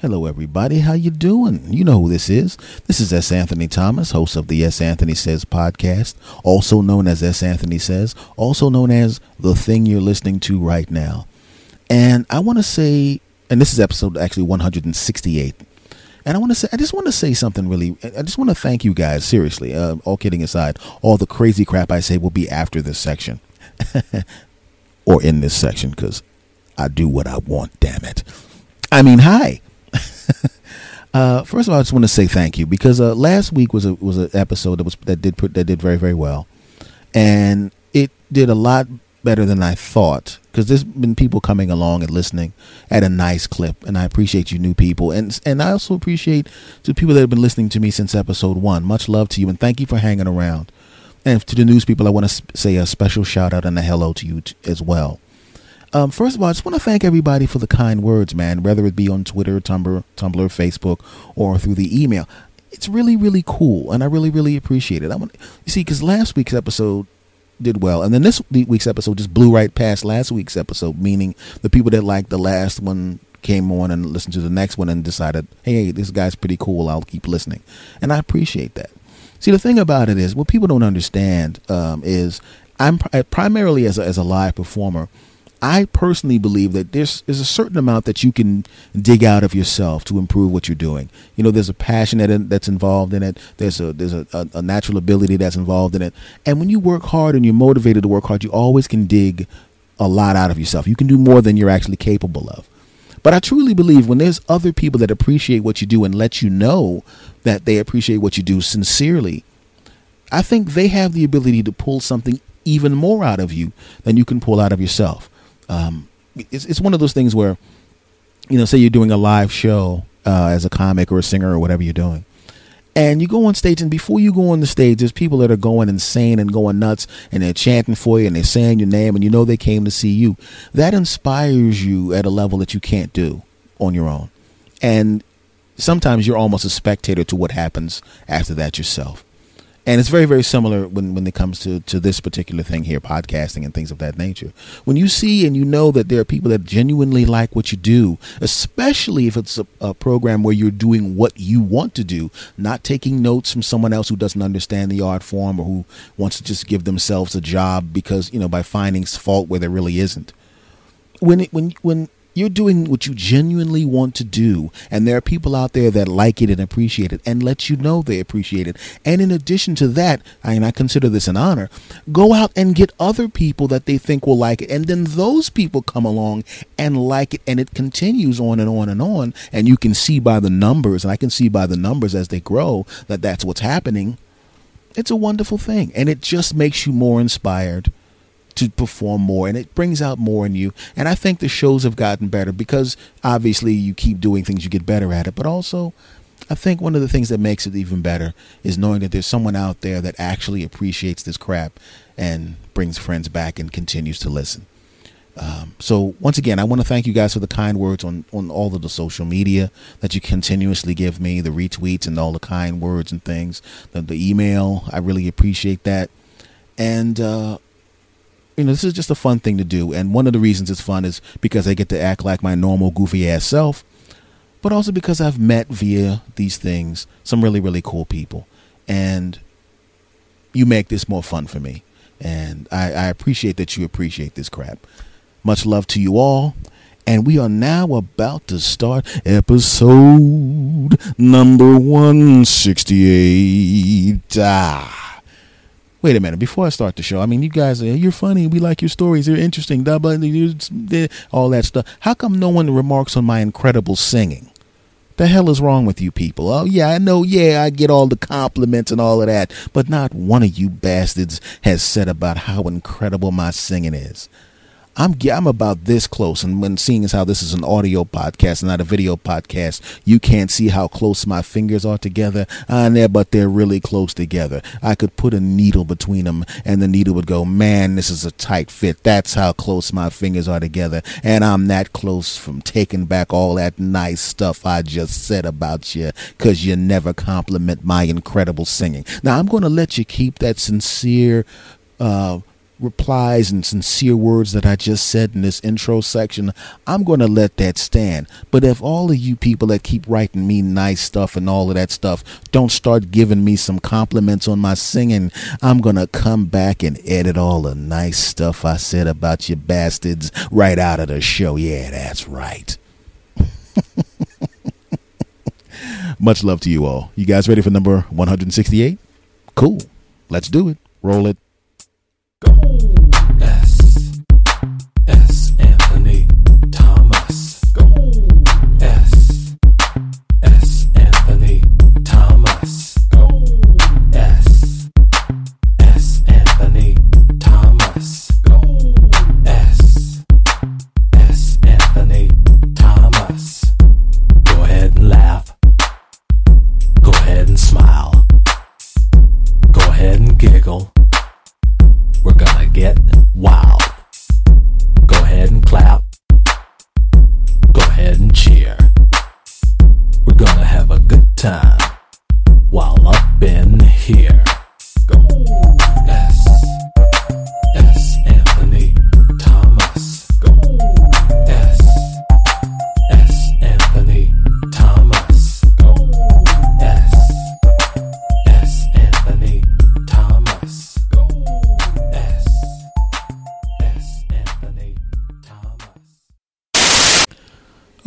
Hello, everybody. How you doing? You know who this is. This is S. Anthony Thomas, host of the S. Anthony Says podcast, also known as S. Anthony Says, also known as the thing you're listening to right now. And I want to say, and this is episode actually 168. And I want to say, I just want to say something really. I just want to thank you guys, seriously. Uh, all kidding aside, all the crazy crap I say will be after this section, or in this section, because I do what I want. Damn it. I mean, hi. Uh, first of all, I just want to say thank you because uh, last week was a was an episode that was that did put that did very very well, and it did a lot better than I thought because there's been people coming along and listening at a nice clip, and I appreciate you new people, and and I also appreciate the people that have been listening to me since episode one. Much love to you, and thank you for hanging around. And to the news people, I want to say a special shout out and a hello to you t- as well. Um, first of all, I just want to thank everybody for the kind words, man, whether it be on Twitter, Tumblr, Tumblr, Facebook, or through the email. It's really, really cool, and I really, really appreciate it. I want you see because last week's episode did well, and then this week's episode just blew right past last week's episode. Meaning the people that liked the last one came on and listened to the next one and decided, hey, this guy's pretty cool. I'll keep listening, and I appreciate that. See, the thing about it is, what people don't understand um, is I'm primarily as a, as a live performer. I personally believe that there's, there's a certain amount that you can dig out of yourself to improve what you're doing. You know, there's a passion that, that's involved in it. There's a there's a, a, a natural ability that's involved in it. And when you work hard and you're motivated to work hard, you always can dig a lot out of yourself. You can do more than you're actually capable of. But I truly believe when there's other people that appreciate what you do and let you know that they appreciate what you do sincerely, I think they have the ability to pull something even more out of you than you can pull out of yourself um, it's it's one of those things where, you know, say you're doing a live show uh, as a comic or a singer or whatever you're doing, and you go on stage, and before you go on the stage, there's people that are going insane and going nuts, and they're chanting for you, and they're saying your name, and you know they came to see you. That inspires you at a level that you can't do on your own, and sometimes you're almost a spectator to what happens after that yourself and it's very very similar when when it comes to to this particular thing here podcasting and things of that nature. When you see and you know that there are people that genuinely like what you do especially if it's a, a, program where you're doing what you want to do not taking notes from someone else who doesn't understand the art form or who wants to just give themselves a job because you know by finding fault where there really isn't. When it, when when you're doing what you genuinely want to do, and there are people out there that like it and appreciate it and let you know they appreciate it. And in addition to that, and I consider this an honor, go out and get other people that they think will like it. And then those people come along and like it, and it continues on and on and on. And you can see by the numbers, and I can see by the numbers as they grow that that's what's happening. It's a wonderful thing, and it just makes you more inspired to perform more and it brings out more in you. And I think the shows have gotten better because obviously you keep doing things, you get better at it. But also, I think one of the things that makes it even better is knowing that there's someone out there that actually appreciates this crap and brings friends back and continues to listen. Um, so once again, I want to thank you guys for the kind words on, on all of the social media that you continuously give me, the retweets and all the kind words and things, the, the email. I really appreciate that. And uh, you know, this is just a fun thing to do. And one of the reasons it's fun is because I get to act like my normal goofy ass self, but also because I've met via these things some really, really cool people. And you make this more fun for me. And I, I appreciate that you appreciate this crap. Much love to you all. And we are now about to start episode number 168. Ah wait a minute before i start the show i mean you guys you're funny we like your stories they're interesting all that stuff. How come no one remarks on my incredible singing? The hell is wrong with you people? Oh yeah i know yeah i get all the compliments and all of that but not one of you bastards has said about how incredible my singing is I'm I'm about this close, and when seeing as how this is an audio podcast, not a video podcast, you can't see how close my fingers are together. I know, but they're really close together. I could put a needle between them, and the needle would go, "Man, this is a tight fit." That's how close my fingers are together, and I'm that close from taking back all that nice stuff I just said about you, cause you never compliment my incredible singing. Now I'm going to let you keep that sincere. Uh, replies and sincere words that I just said in this intro section, I'm going to let that stand. But if all of you people that keep writing me nice stuff and all of that stuff don't start giving me some compliments on my singing, I'm going to come back and edit all the nice stuff I said about you bastards right out of the show. Yeah, that's right. Much love to you all. You guys ready for number 168? Cool. Let's do it. Roll it.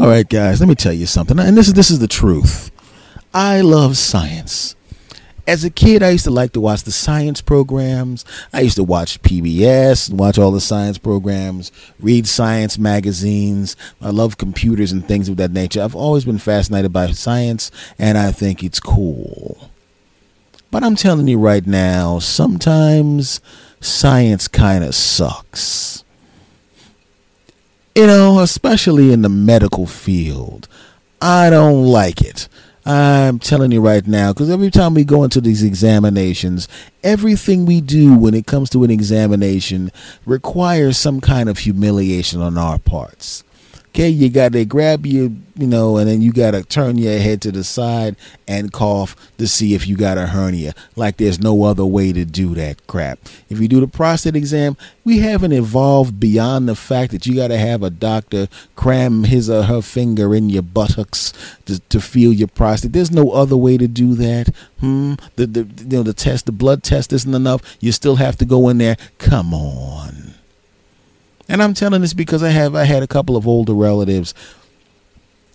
Right, guys, let me tell you something. And this is this is the truth. I love science. As a kid, I used to like to watch the science programs. I used to watch PBS, and watch all the science programs, read science magazines. I love computers and things of that nature. I've always been fascinated by science, and I think it's cool. But I'm telling you right now, sometimes science kind of sucks you know, especially in the medical field. I don't like it. I'm telling you right now, because every time we go into these examinations, everything we do when it comes to an examination requires some kind of humiliation on our parts. Okay, you got to grab you, you know, and then you got to turn your head to the side and cough to see if you got a hernia. Like there's no other way to do that crap. If you do the prostate exam, we haven't evolved beyond the fact that you got to have a doctor cram his or her finger in your buttocks to, to feel your prostate. There's no other way to do that. Hmm. The, the you know the test, the blood test isn't enough. You still have to go in there. Come on. And I'm telling this because I have I had a couple of older relatives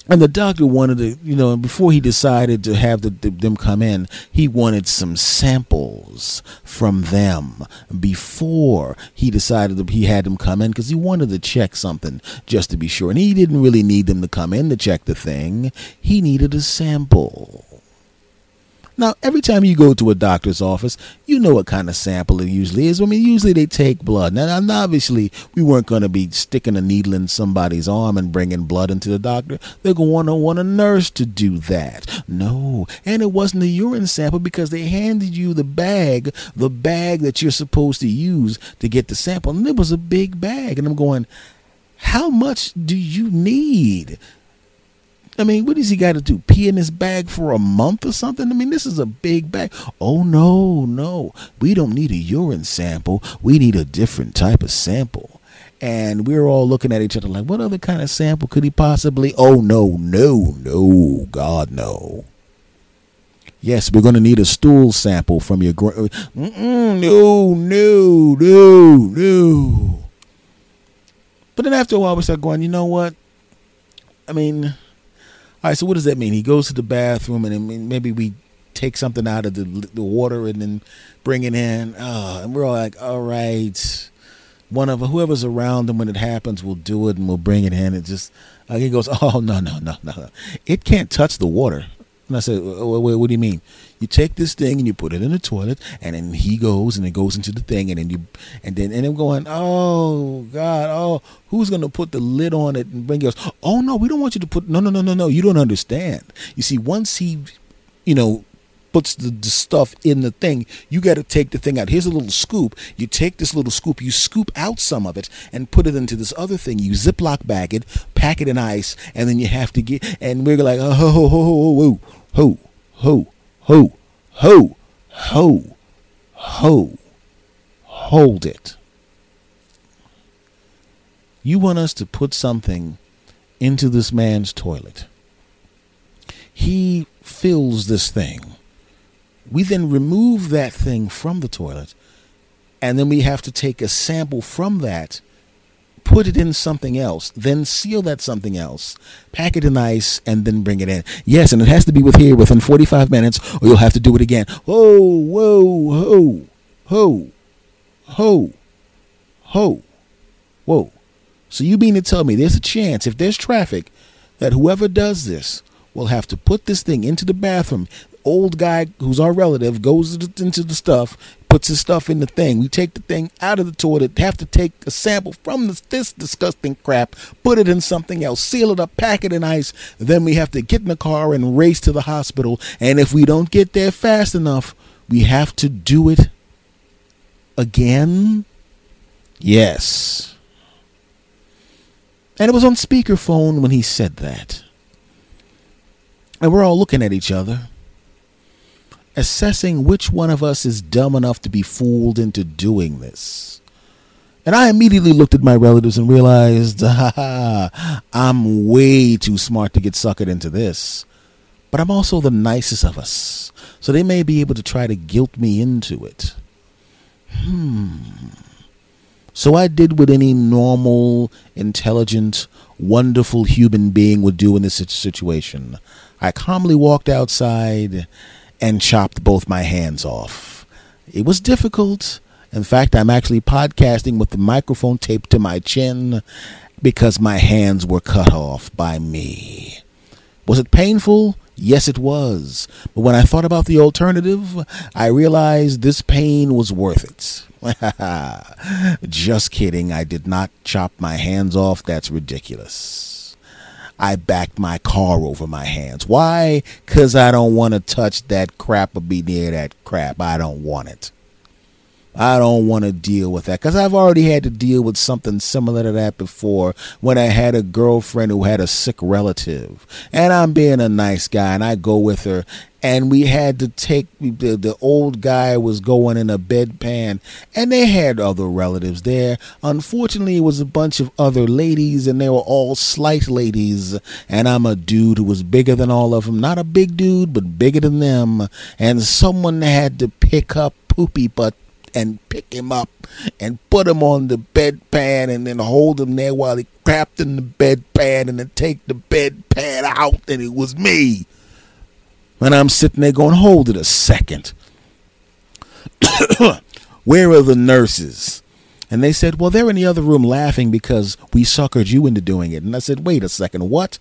and the doctor wanted to, you know, before he decided to have the, the, them come in, he wanted some samples from them before he decided that he had them come in because he wanted to check something just to be sure. And he didn't really need them to come in to check the thing, he needed a sample. Now, every time you go to a doctor's office, you know what kind of sample it usually is. I mean, usually they take blood. Now, obviously, we weren't going to be sticking a needle in somebody's arm and bringing blood into the doctor. They're going to want a nurse to do that. No, and it wasn't a urine sample because they handed you the bag, the bag that you're supposed to use to get the sample, and it was a big bag. And I'm going, how much do you need? I mean, what does he got to do? Pee in his bag for a month or something? I mean, this is a big bag. Oh, no, no. We don't need a urine sample. We need a different type of sample. And we're all looking at each other like, what other kind of sample could he possibly? Oh, no, no, no. God, no. Yes, we're going to need a stool sample from your. Gr- no, no, no, no. But then after a while, we start going, you know what? I mean, all right, so what does that mean? He goes to the bathroom and maybe we take something out of the the water and then bring it in. Oh, and we're all like, all right. One of whoever's around him when it happens will do it and we'll bring it in. And just like he goes, oh no no no no it can't touch the water. And I said, what do you mean? You take this thing and you put it in the toilet, and then he goes and it goes into the thing, and then you, and then and I'm going, oh God, oh, who's gonna put the lid on it and bring us? Oh no, we don't want you to put. No, no, no, no, no. You don't understand. You see, once he, you know, puts the, the, stuff in the thing, you got to take the thing out. Here's a little scoop. You take this little scoop, you scoop out some of it and put it into this other thing. You Ziploc bag it, pack it in ice, and then you have to get. And we're like, oh, ho, ho, ho, ho, ho, ho, ho, ho, ho, ho, ho. Hold it. You want us to put something into this man's toilet. He fills this thing. We then remove that thing from the toilet, and then we have to take a sample from that put it in something else, then seal that something else, pack it in ice, and then bring it in. Yes, and it has to be with here within 45 minutes, or you'll have to do it again. Whoa, whoa, ho, ho, ho, ho, whoa. So you mean to tell me there's a chance, if there's traffic, that whoever does this will have to put this thing into the bathroom, old guy who's our relative goes into the stuff, puts his stuff in the thing. We take the thing out of the toilet, have to take a sample from this, this disgusting crap, put it in something else, seal it up, pack it in ice. Then we have to get in the car and race to the hospital. And if we don't get there fast enough, we have to do it again. Yes. And it was on speakerphone when he said that. And we're all looking at each other assessing which one of us is dumb enough to be fooled into doing this. And I immediately looked at my relatives and realized, ha I'm way too smart to get suckered into this. But I'm also the nicest of us, so they may be able to try to guilt me into it. Hmm. So I did what any normal, intelligent, wonderful human being would do in this situation. I calmly walked outside and chopped both my hands off. It was difficult. In fact, I'm actually podcasting with the microphone taped to my chin because my hands were cut off by me. Was it painful? Yes, it was. But when I thought about the alternative, I realized this pain was worth it. Just kidding. I did not chop my hands off. That's ridiculous. I backed my car over my hands. Why? Because I don't want to touch that crap or be near that crap. I don't want it. I don't want to deal with that. Because I've already had to deal with something similar to that before when I had a girlfriend who had a sick relative. And I'm being a nice guy and I go with her. And we had to take the, the old guy was going in a bedpan and they had other relatives there. Unfortunately it was a bunch of other ladies and they were all slight ladies. And i'm a dude who was bigger than all of them not a big dude but bigger than them. And someone had to pick up poopy butt and pick him up and put him on the bedpan and then hold him there while he crapped in the bedpan and then take the bedpan out and it was me. And I'm sitting there going, hold it a second. Where are the nurses? And they said, well, they're in the other room laughing because we suckered you into doing it. And I said, wait a second, what?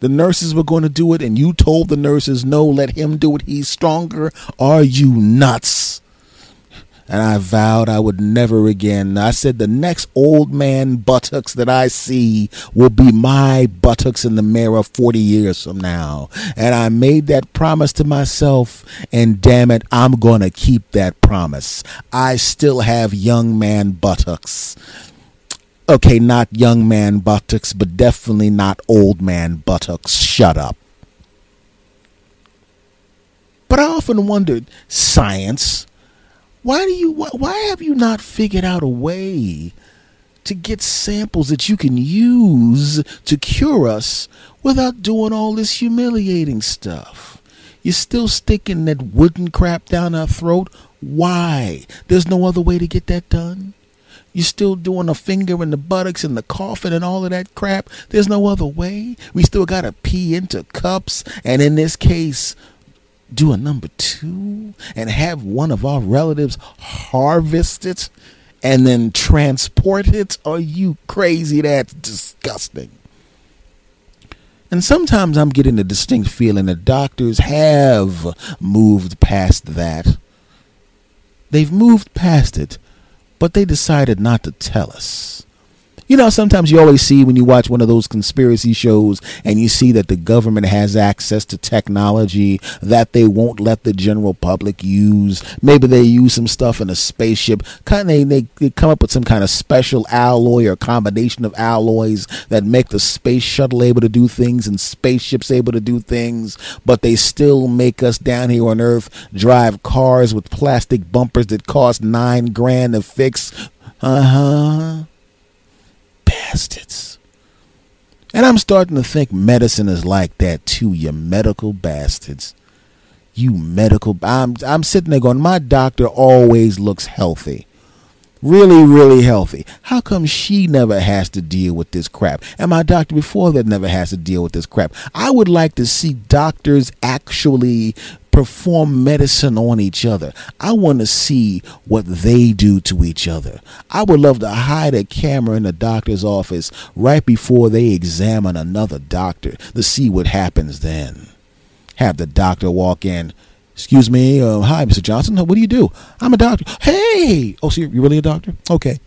The nurses were going to do it, and you told the nurses, no, let him do it. He's stronger. Are you nuts? And I vowed I would never again. I said the next old man buttocks that I see will be my buttocks in the mirror 40 years from now. And I made that promise to myself, and damn it, I'm going to keep that promise. I still have young man buttocks. Okay, not young man buttocks, but definitely not old man buttocks. Shut up. But I often wondered, science, why do you why have you not figured out a way to get samples that you can use to cure us without doing all this humiliating stuff? You're still sticking that wooden crap down our throat. Why? There's no other way to get that done. You're still doing a finger in the buttocks and the coffin and all of that crap. There's no other way. We still got to pee into cups. And in this case, do a number two and have one of our relatives harvest it and then transport it? Are you crazy? That's disgusting. And sometimes I'm getting a distinct feeling that doctors have moved past that. They've moved past it, but they decided not to tell us. You know, sometimes you always see when you watch one of those conspiracy shows and you see that the government has access to technology that they won't let the general public use. Maybe they use some stuff in a spaceship. Kind of, they, they come up with some kind of special alloy or combination of alloys that make the space shuttle able to do things and spaceships able to do things, but they still make us down here on Earth drive cars with plastic bumpers that cost nine grand to fix. Uh huh bastards. And I'm starting to think medicine is like that too, you medical bastards. You medical I'm I'm sitting there going, my doctor always looks healthy. Really, really healthy. How come she never has to deal with this crap? And my doctor before that never has to deal with this crap. I would like to see doctors actually perform medicine on each other. I want to see what they do to each other. I would love to hide a camera in the doctor's office right before they examine another doctor to see what happens then. Have the doctor walk in. Excuse me. Uh, hi, Mr. Johnson. What do you do? I'm a doctor. Hey. Oh, so you're really a doctor? Okay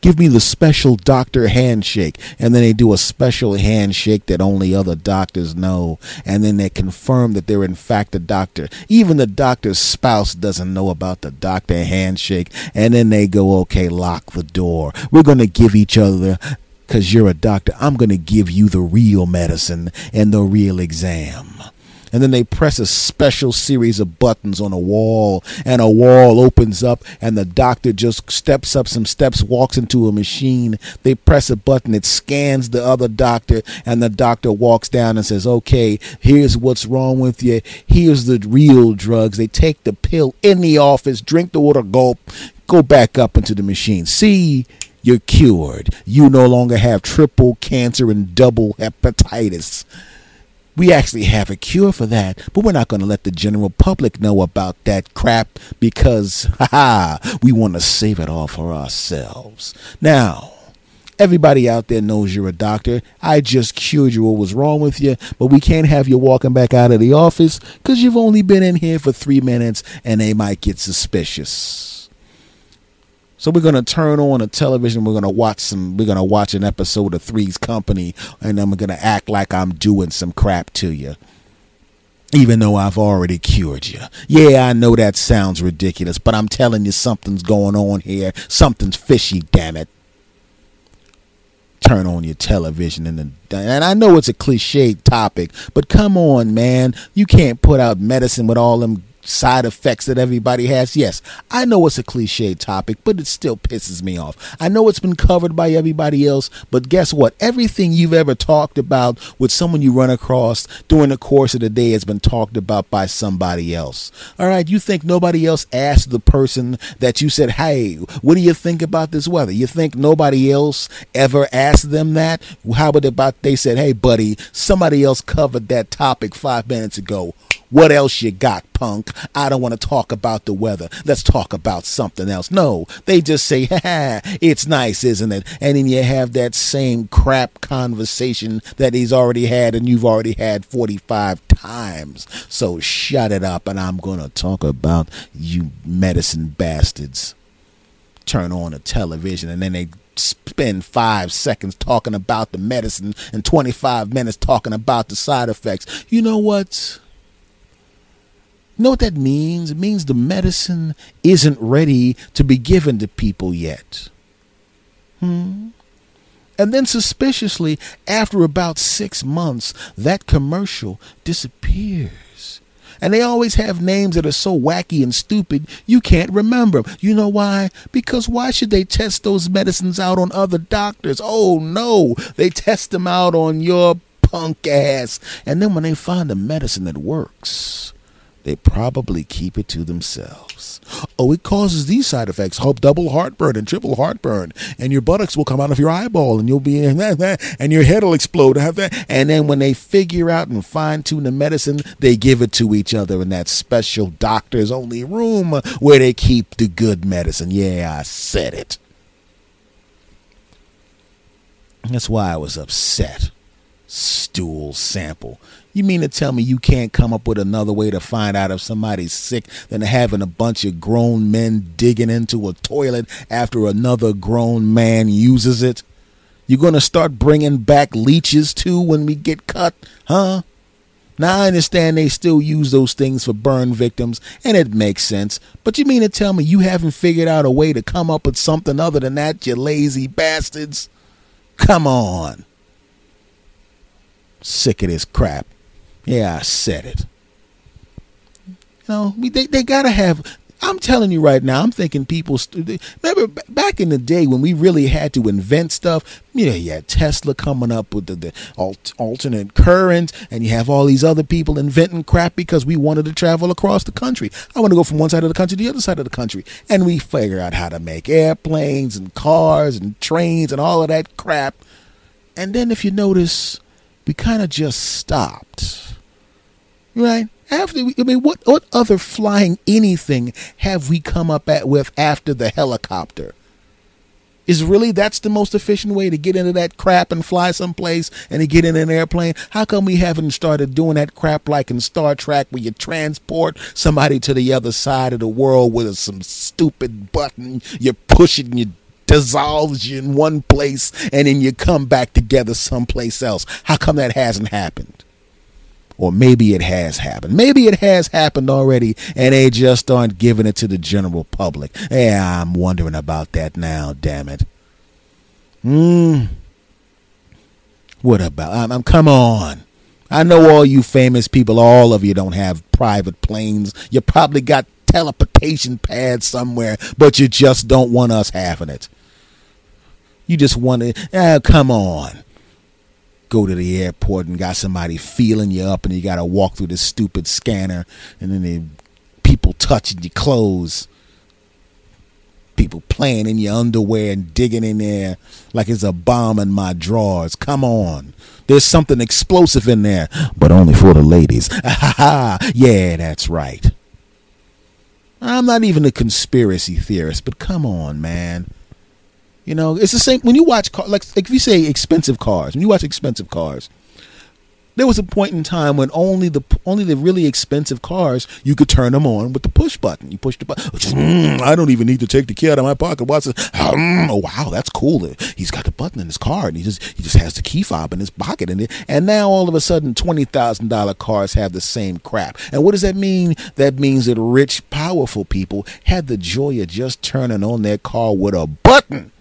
give me the special doctor handshake. And then they do a special handshake that only other doctors know. And then they confirm that they're in fact a doctor. Even the doctor's spouse doesn't know about the doctor handshake. And then they go, okay, lock the door. We're going to give each other because you're a doctor, I'm going to give you the real medicine and the real exam and then they press a special series of buttons on a wall. And a wall opens up and the doctor just steps up some steps walks into a machine. They press a button it scans the other doctor and the doctor walks down and says okay here's what's wrong with you. Here's the real drugs. They take the pill in the office drink the water gulp go back up into the machine. See you're cured. You no longer have triple cancer and double hepatitis we actually have a cure for that, but we're not going to let the general public know about that crap because, we want to save it all for ourselves. Now, everybody out there knows you're a doctor. I just cured you what was wrong with you, but we can't have you walking back out of the office because you've only been in here for three minutes and they might get suspicious. So we're gonna turn on a television. We're gonna watch some. We're gonna watch an episode of Three's Company, and we're gonna act like I'm doing some crap to you, even though I've already cured you. Yeah, I know that sounds ridiculous, but I'm telling you, something's going on here. Something's fishy. Damn it! Turn on your television and and I know it's a cliched topic, but come on, man, you can't put out medicine with all them side effects that everybody has. Yes, I know it's a cliche topic, but it still pisses me off. I know it's been covered by everybody else, but guess what? Everything you've ever talked about with someone you run across during the course of the day has been talked about by somebody else. All right, you think nobody else asked the person that you said, "Hey, what do you think about this weather?" You think nobody else ever asked them that? How about they said, "Hey, buddy, somebody else covered that topic 5 minutes ago." What else you got, punk? I don't want to talk about the weather. Let's talk about something else. No, they just say, ha, it's nice, isn't it? And then you have that same crap conversation that he's already had and you've already had 45 times. So shut it up and I'm going to talk about you medicine bastards. Turn on the television and then they spend five seconds talking about the medicine and 25 minutes talking about the side effects. You know what? You know what that means? It means the medicine isn't ready to be given to people yet. Hmm. And then suspiciously, after about six months, that commercial disappears. And they always have names that are so wacky and stupid you can't remember them. You know why? Because why should they test those medicines out on other doctors? Oh no, they test them out on your punk ass. And then when they find a medicine that works, they probably keep it to themselves. Oh, it causes these side effects: double heartburn and triple heartburn, and your buttocks will come out of your eyeball, and you'll be and your head will explode. And then when they figure out and fine tune the medicine, they give it to each other in that special doctor's only room where they keep the good medicine. Yeah, I said it. That's why I was upset. Stool sample. You mean to tell me you can't come up with another way to find out if somebody's sick than having a bunch of grown men digging into a toilet after another grown man uses it? You're going to start bringing back leeches too when we get cut, huh? Now I understand they still use those things for burn victims, and it makes sense. But you mean to tell me you haven't figured out a way to come up with something other than that, you lazy bastards? Come on. Sick of this crap. Yeah, I said it. You know, they, they gotta have I'm telling you right now, I'm thinking people. Remember back in the day when we really had to invent stuff? You know, you had Tesla coming up with the, the alternate current, and you have all these other people inventing crap because we wanted to travel across the country. I want to go from one side of the country to the other side of the country. And we figure out how to make airplanes and cars and trains and all of that crap. And then if you notice, we kind of just stopped. Right? After we, I mean, what what other flying anything have we come up at with after the helicopter? Is really that's the most efficient way to get into that crap and fly someplace and to get in an airplane? How come we haven't started doing that crap like in Star Trek where you transport somebody to the other side of the world with some stupid button you push it and you dissolves you in one place and then you come back together someplace else? How come that hasn't happened? Or maybe it has happened. Maybe it has happened already and they just aren't giving it to the general public. Yeah, I'm wondering about that now, damn it. Hmm. What about? I'm, I'm come on. I know all you famous people, all of you don't have private planes. You probably got teleportation pads somewhere, but you just don't want us having it. You just want to, ah, come on go to the airport and got somebody feeling you up and you got to walk through this stupid scanner and then they, people touching your clothes. People playing in your underwear and digging in there like it's a bomb in my drawers. Come on. There's something explosive in there but only for the ladies. Yeah that's right. I'm not even a conspiracy theorist but come on man you know, it's the same when you watch car, like, if you say expensive cars. When you watch expensive cars, there was a point in time when only the only the really expensive cars you could turn them on with the push button. You push the button. Mm, I don't even need to take the key out of my pocket. Watch it. Mm, oh wow, that's cool. He's got the button in his car, and he just he just has the key fob in his pocket, and and now all of a sudden twenty thousand dollar cars have the same crap. And what does that mean? That means that rich, powerful people had the joy of just turning on their car with a button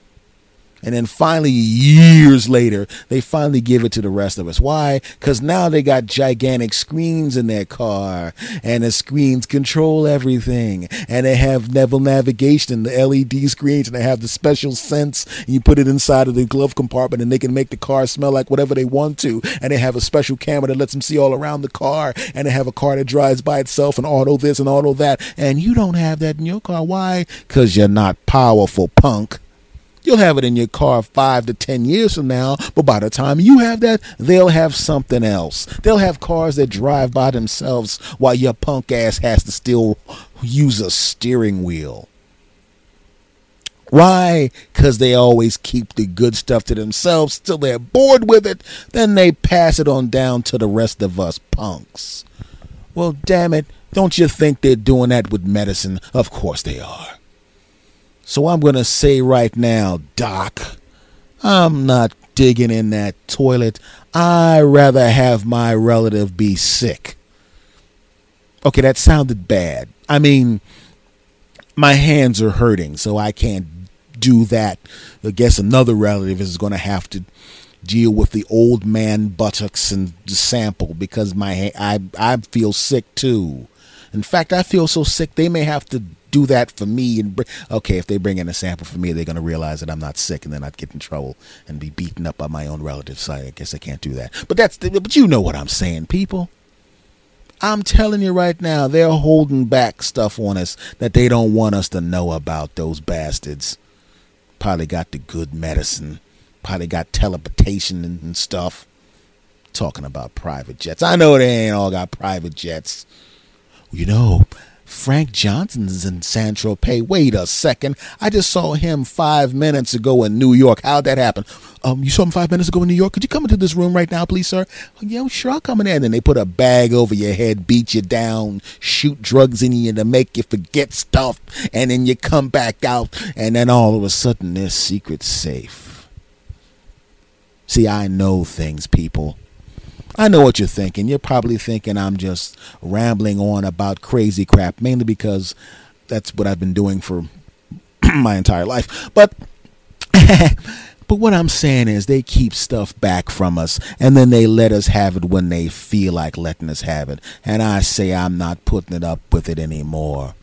and then finally, years later, they finally give it to the rest of us. Why? Because now they got gigantic screens in their car, and the screens control everything. And they have level navigation, the LED screens, and they have the special sense. And you put it inside of the glove compartment, and they can make the car smell like whatever they want to. And they have a special camera that lets them see all around the car. And they have a car that drives by itself, and auto this and auto that. And you don't have that in your car. Why? Because you're not powerful, punk. You'll have it in your car five to ten years from now, but by the time you have that, they'll have something else. They'll have cars that drive by themselves while your punk ass has to still use a steering wheel. Why? Because they always keep the good stuff to themselves till they're bored with it. Then they pass it on down to the rest of us punks. Well, damn it. Don't you think they're doing that with medicine? Of course they are. So I'm going to say right now, Doc, I'm not digging in that toilet. I rather have my relative be sick. Okay, that sounded bad. I mean, my hands are hurting, so I can't do that. I guess another relative is going to have to deal with the old man buttocks and the sample because my I I feel sick too. In fact, I feel so sick they may have to do that for me and br- okay if they bring in a sample for me they're going to realize that i'm not sick and then i'd get in trouble and be beaten up by my own relatives. So i guess i can't do that. But that's but you know what i'm saying people. I'm telling you right now they're holding back stuff on us that they don't want us to know about those bastards. Probably got the good medicine. Probably got teleportation and, and stuff. Talking about private jets. I know they ain't all got private jets. You know Frank Johnson's in San Tropez. Wait a second. I just saw him five minutes ago in New York. How'd that happen? Um, you saw him five minutes ago in New York. Could you come into this room right now, please, sir? Yeah, sure, I'll come in. And then they put a bag over your head, beat you down, shoot drugs in you to make you forget stuff, and then you come back out, and then all of a sudden they're secret safe. See, I know things, people. I know what you're thinking. You're probably thinking I'm just rambling on about crazy crap, mainly because that's what I've been doing for my entire life. But but what I'm saying is they keep stuff back from us and then they let us have it when they feel like letting us have it. And I say I'm not putting it up with it anymore.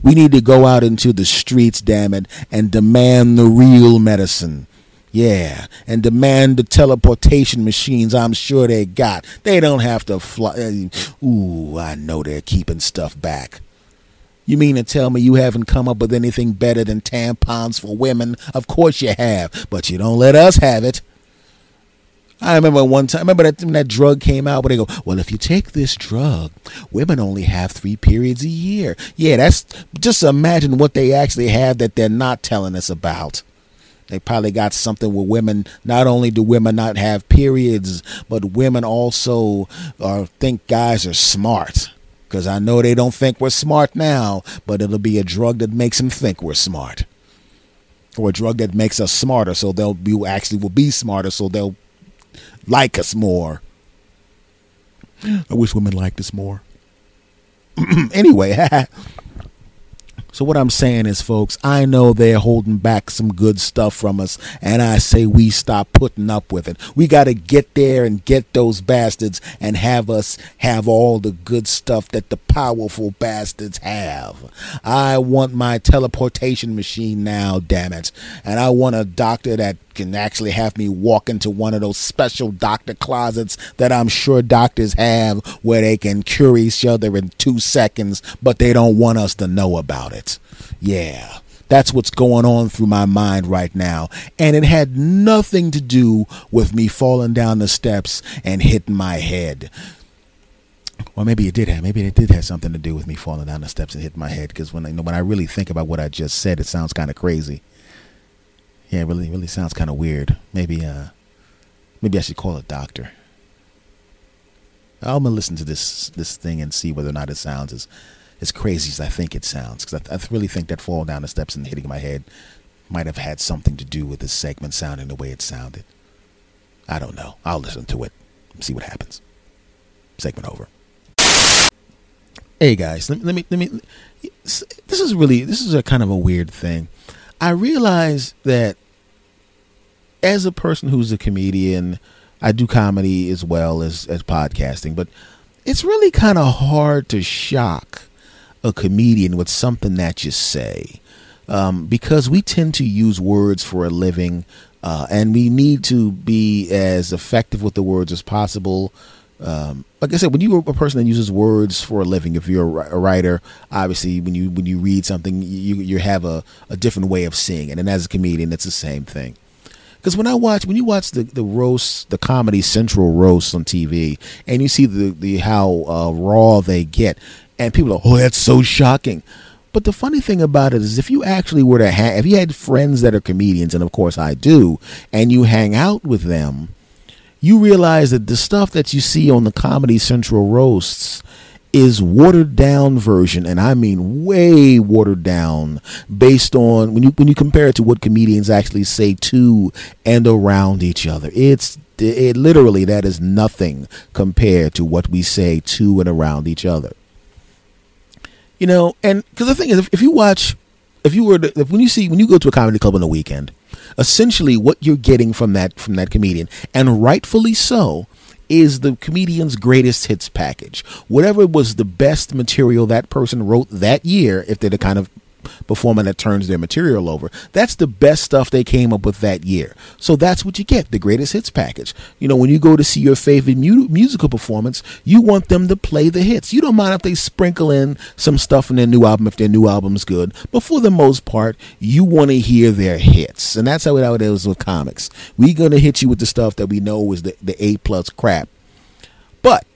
We need to go out into the streets, damn it, and demand the real medicine. Yeah, and demand the teleportation machines I'm sure they got. They don't have to fly. Ooh, I know they're keeping stuff back. You mean to tell me you haven't come up with anything better than tampons for women? Of course you have, but you don't let us have it. I remember one time, remember that when that drug came out, where they go, well, if you take this drug, women only have three periods a year. Yeah, that's just imagine what they actually have that they're not telling us about. They probably got something with women not only do women not have periods, but women also uh, think guys are smart. Because I know they don't think we're smart now, but it'll be a drug that makes them think we're smart, or a drug that makes us smarter, so they'll be actually will be smarter, so they'll like us more. I wish women liked us more. anyway, So what I'm saying is, folks, I know they're holding back some good stuff from us, and I say we stop putting up with it. We got to get there and get those bastards and have us have all the good stuff that the powerful bastards have. I want my teleportation machine now, damn it, and I want a doctor that can actually have me walk into one of those special doctor closets that I'm sure doctors have where they can cure each other in two seconds, but they don't want us to know about it. Yeah. That's what's going on through my mind right now. And it had nothing to do with me falling down the steps and hitting my head. Well, maybe it did have. Maybe it did have something to do with me falling down the steps and hitting my head. Because when I, when I really think about what I just said, it sounds kind of crazy. Yeah, it really, really sounds kind of weird. Maybe, uh, maybe I should call a doctor. I'm gonna listen to this this thing and see whether or not it sounds as as crazy as I think it sounds. Because I, I really think that falling down the steps and hitting my head might have had something to do with this segment sounding the way it sounded. I don't know. I'll listen to it. And see what happens. Segment over. Hey guys, let, let me let me. This is really this is a kind of a weird thing. I realize that as a person who's a comedian, I do comedy as well as, as podcasting, but it's really kind of hard to shock a comedian with something that you say um, because we tend to use words for a living uh, and we need to be as effective with the words as possible. Um, like I said, when you're a person that uses words for a living, if you're a writer, obviously when you when you read something, you you have a, a different way of seeing it, and as a comedian, it's the same thing. Because when I watch, when you watch the the roast, the Comedy Central roast on TV, and you see the the how uh, raw they get, and people are, oh, that's so shocking. But the funny thing about it is, if you actually were to have, if you had friends that are comedians, and of course I do, and you hang out with them, you realize that the stuff that you see on the Comedy Central roasts is watered down version, and I mean way watered down, based on when you when you compare it to what comedians actually say to and around each other. It's it literally that is nothing compared to what we say to and around each other. You know, and because the thing is, if, if you watch, if you were to, if when you see when you go to a comedy club on the weekend, essentially what you're getting from that from that comedian, and rightfully so, is the comedian's greatest hits package. Whatever was the best material that person wrote that year, if they're the kind of performer that turns their material over. That's the best stuff they came up with that year. So that's what you get, the greatest hits package. You know, when you go to see your favorite mu- musical performance, you want them to play the hits. You don't mind if they sprinkle in some stuff in their new album if their new album's good, but for the most part, you want to hear their hits. And that's how it is with comics. We're going to hit you with the stuff that we know is the, the A plus crap. But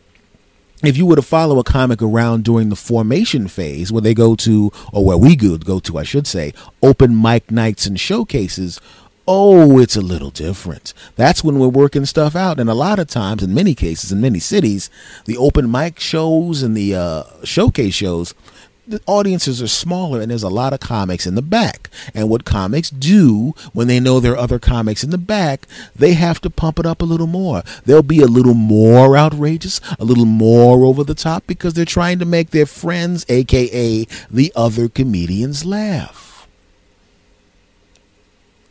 if you were to follow a comic around during the formation phase, where they go to, or where we go, to, I should say, open mic nights and showcases, oh, it's a little different. That's when we're working stuff out. And a lot of times, in many cases, in many cities, the open mic shows and the uh, showcase shows the audiences are smaller and there's a lot of comics in the back. And what comics do when they know there are other comics in the back, they have to pump it up a little more. They'll be a little more outrageous, a little more over the top because they're trying to make their friends, aka the other comedians, laugh.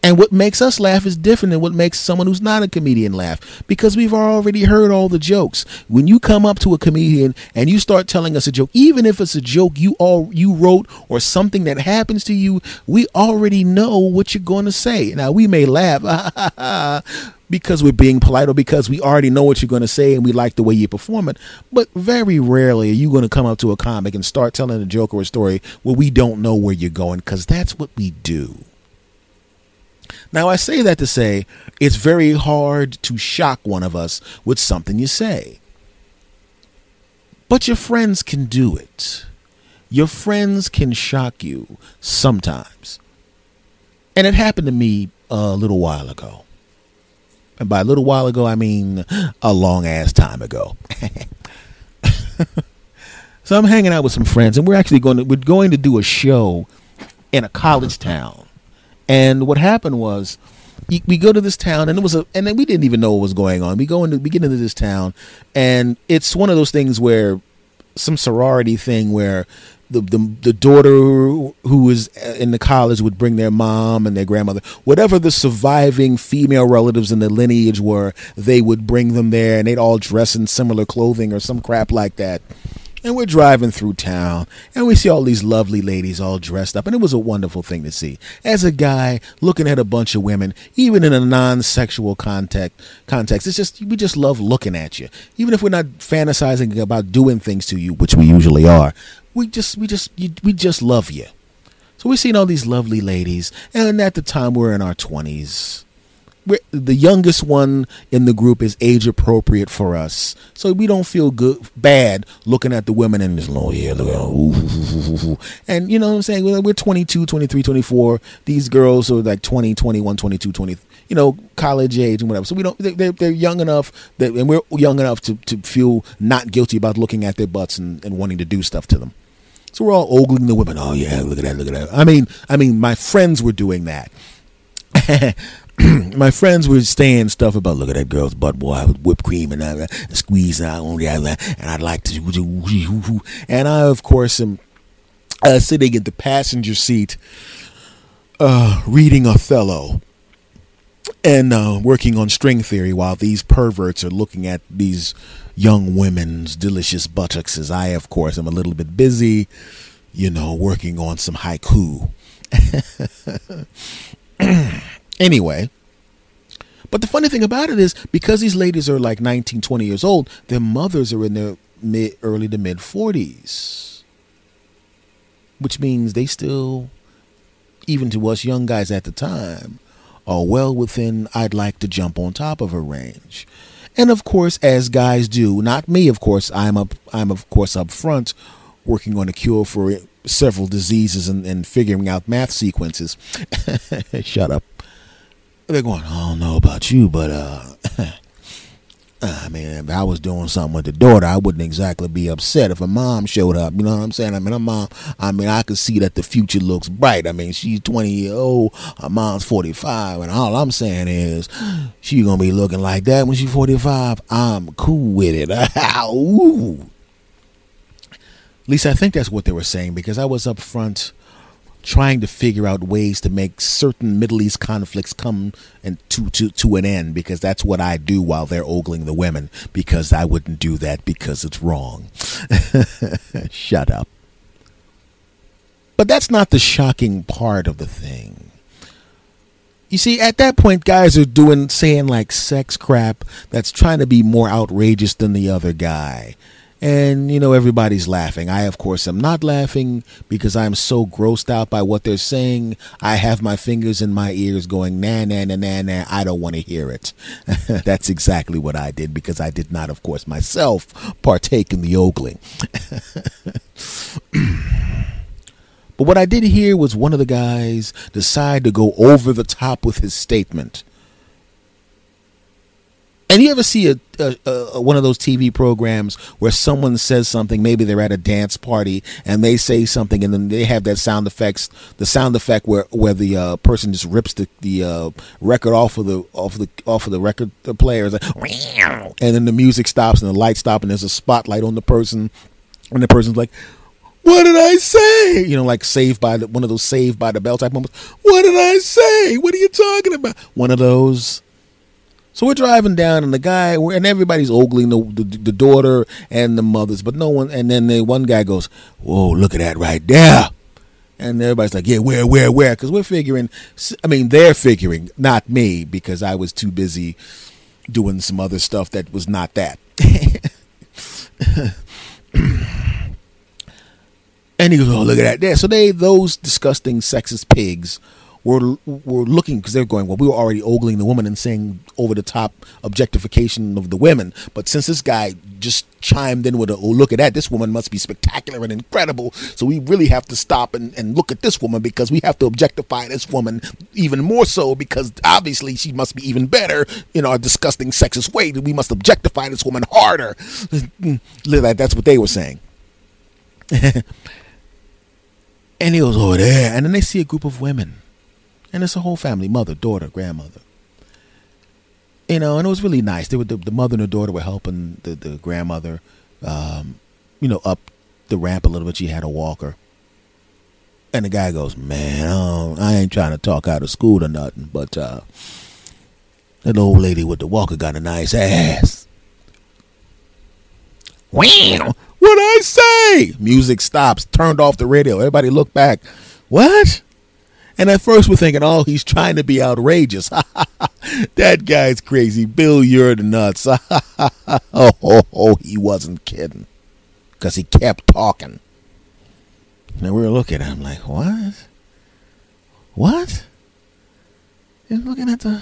And what makes us laugh is different than what makes someone who's not a comedian laugh because we've already heard all the jokes. When you come up to a comedian and you start telling us a joke, even if it's a joke you all you wrote or something that happens to you, we already know what you're going to say. Now we may laugh because we're being polite or because we already know what you're going to say and we like the way you perform it, but very rarely are you going to come up to a comic and start telling a joke or a story where we don't know where you're going because that's what we do. Now, I say that to say it's very hard to shock one of us with something you say. But your friends can do it. Your friends can shock you sometimes. And it happened to me a little while ago. And by a little while ago, I mean a long ass time ago. so I'm hanging out with some friends, and we're actually going to we're going to do a show in a college town and what happened was, we go to this town, and it was a, and then we didn't even know what was going on. We go into, we get into this town, and it's one of those things where some sorority thing where the, the the daughter who was uh, in the college would bring their mom and their grandmother, whatever the surviving female relatives in the lineage were, they would bring them there, and they'd all dress in similar clothing or some crap like that and we're driving through town and we see all these lovely ladies all dressed up and it was a wonderful thing to see. As a guy looking at a bunch of women even in a non-sexual context context it's just we just love looking at you. Even if we're not fantasizing about doing things to you which we usually are we just we just we just love you. So we're seeing all these lovely ladies and at the time we're in our 20s we're, the youngest one in the group is age appropriate for us, so we don't feel good bad looking at the women in this low oh, here. Look at and you know what I'm saying? We're 22, 23, 24. These girls are like 20, 21, 22, 20. You know, college age and whatever. So we don't. They're they're young enough that, and we're young enough to to feel not guilty about looking at their butts and, and wanting to do stuff to them. So we're all ogling the women. Oh yeah, look at that, look at that. I mean, I mean, my friends were doing that. my friends were saying stuff about look at that girl's butt boy with whipped cream and, uh, squeeze out on the and I'd like to and I of course am uh, sitting in the passenger seat uh, reading Othello and uh, working on string theory while these perverts are looking at these young women's delicious buttocks as I of course am a little bit busy you know working on some haiku Anyway, but the funny thing about it is because these ladies are like 19, 20 years old, their mothers are in their mid, early to mid 40s. Which means they still, even to us young guys at the time, are well within I'd like to jump on top of a range. And of course, as guys do, not me, of course, I'm up I'm of course up front working on a cure for several diseases and, and figuring out math sequences. Shut up they're going, I don't know about you, but uh, I mean, if I was doing something with the daughter, I wouldn't exactly be upset if a mom showed up. You know what I'm saying? I mean, a mom. I mean, I could see that the future looks bright. I mean, she's 20 years old. Her mom's 45, and all I'm saying is, she's gonna be looking like that when she's 45. I'm cool with it. At least I think that's what they were saying because I was up front trying to figure out ways to make certain Middle East conflicts come and to, to, to an end because that's what I do while they're ogling the women because I wouldn't do that because it's wrong. Shut up. But that's not the shocking part of the thing. You see, at that point, guys are doing, saying like sex crap that's trying to be more outrageous than the other guy and you know everybody's laughing. I of course am not laughing because i'm so grossed out by what they're saying. I have my fingers in my ears going na na na na na i don't want to hear it. That's exactly what i did because i did not of course myself partake in the ogling. But what i did hear was one of the guys decide to go over the top with his statement and you ever see a, a, a, one of those TV programs where someone says something? Maybe they're at a dance party and they say something, and then they have that sound effects, the sound effect where where the uh, person just rips the the uh, record off of the off of the off of the record the player, like, and then the music stops and the light stop, and there's a spotlight on the person, and the person's like, What did I say? You know, like saved by the, one of those saved by the bell type moments. What did I say? What are you talking about? One of those. So we're driving down, and the guy, and everybody's ogling the, the, the daughter and the mothers, but no one. And then the one guy goes, "Whoa, look at that right there!" And everybody's like, "Yeah, where, where, where?" Because we're figuring. I mean, they're figuring, not me, because I was too busy doing some other stuff that was not that. and he goes, "Oh, look at that!" There, so they those disgusting sexist pigs were were looking because they're going. Well, we were already ogling the woman and saying over the top objectification of the women, but since this guy just chimed in with a, "Oh, look at that! This woman must be spectacular and incredible," so we really have to stop and, and look at this woman because we have to objectify this woman even more so because obviously she must be even better in our disgusting sexist way. We must objectify this woman harder. That's what they were saying. And he goes over there, and then they see a group of women, and it's a whole family: mother, daughter, grandmother. You know, and it was really nice. They were the, the mother and the daughter were helping the the grandmother, um, you know, up the ramp a little bit. She had a walker, and the guy goes, "Man, I, ain't trying to talk out of school or nothing, but uh, that old lady with the walker got a nice ass." Wow. What I say? Music stops, turned off the radio. Everybody look back. What? And at first we're thinking, oh, he's trying to be outrageous. that guy's crazy. Bill, you're nuts. oh, oh, oh, he wasn't kidding. Because he kept talking. And we were looking at him like, what? What? You're looking at the...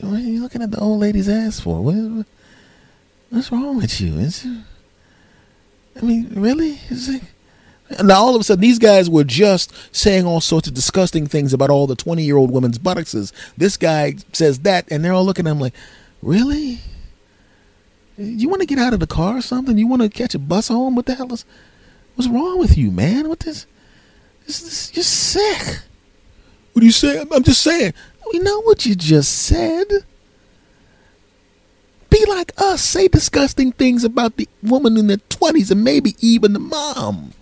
What are you looking at the old lady's ass for? What, What's wrong with you? It's, I mean, really? Like, now all of a sudden, these guys were just saying all sorts of disgusting things about all the twenty-year-old women's buttocks. This guy says that, and they're all looking at him like, "Really? You want to get out of the car or something? You want to catch a bus home? What the hell is? What's wrong with you, man? What this? This, you're sick. What do you say? I'm just saying. We know what you just said." Be like us. Say disgusting things about the woman in the 20s and maybe even the mom.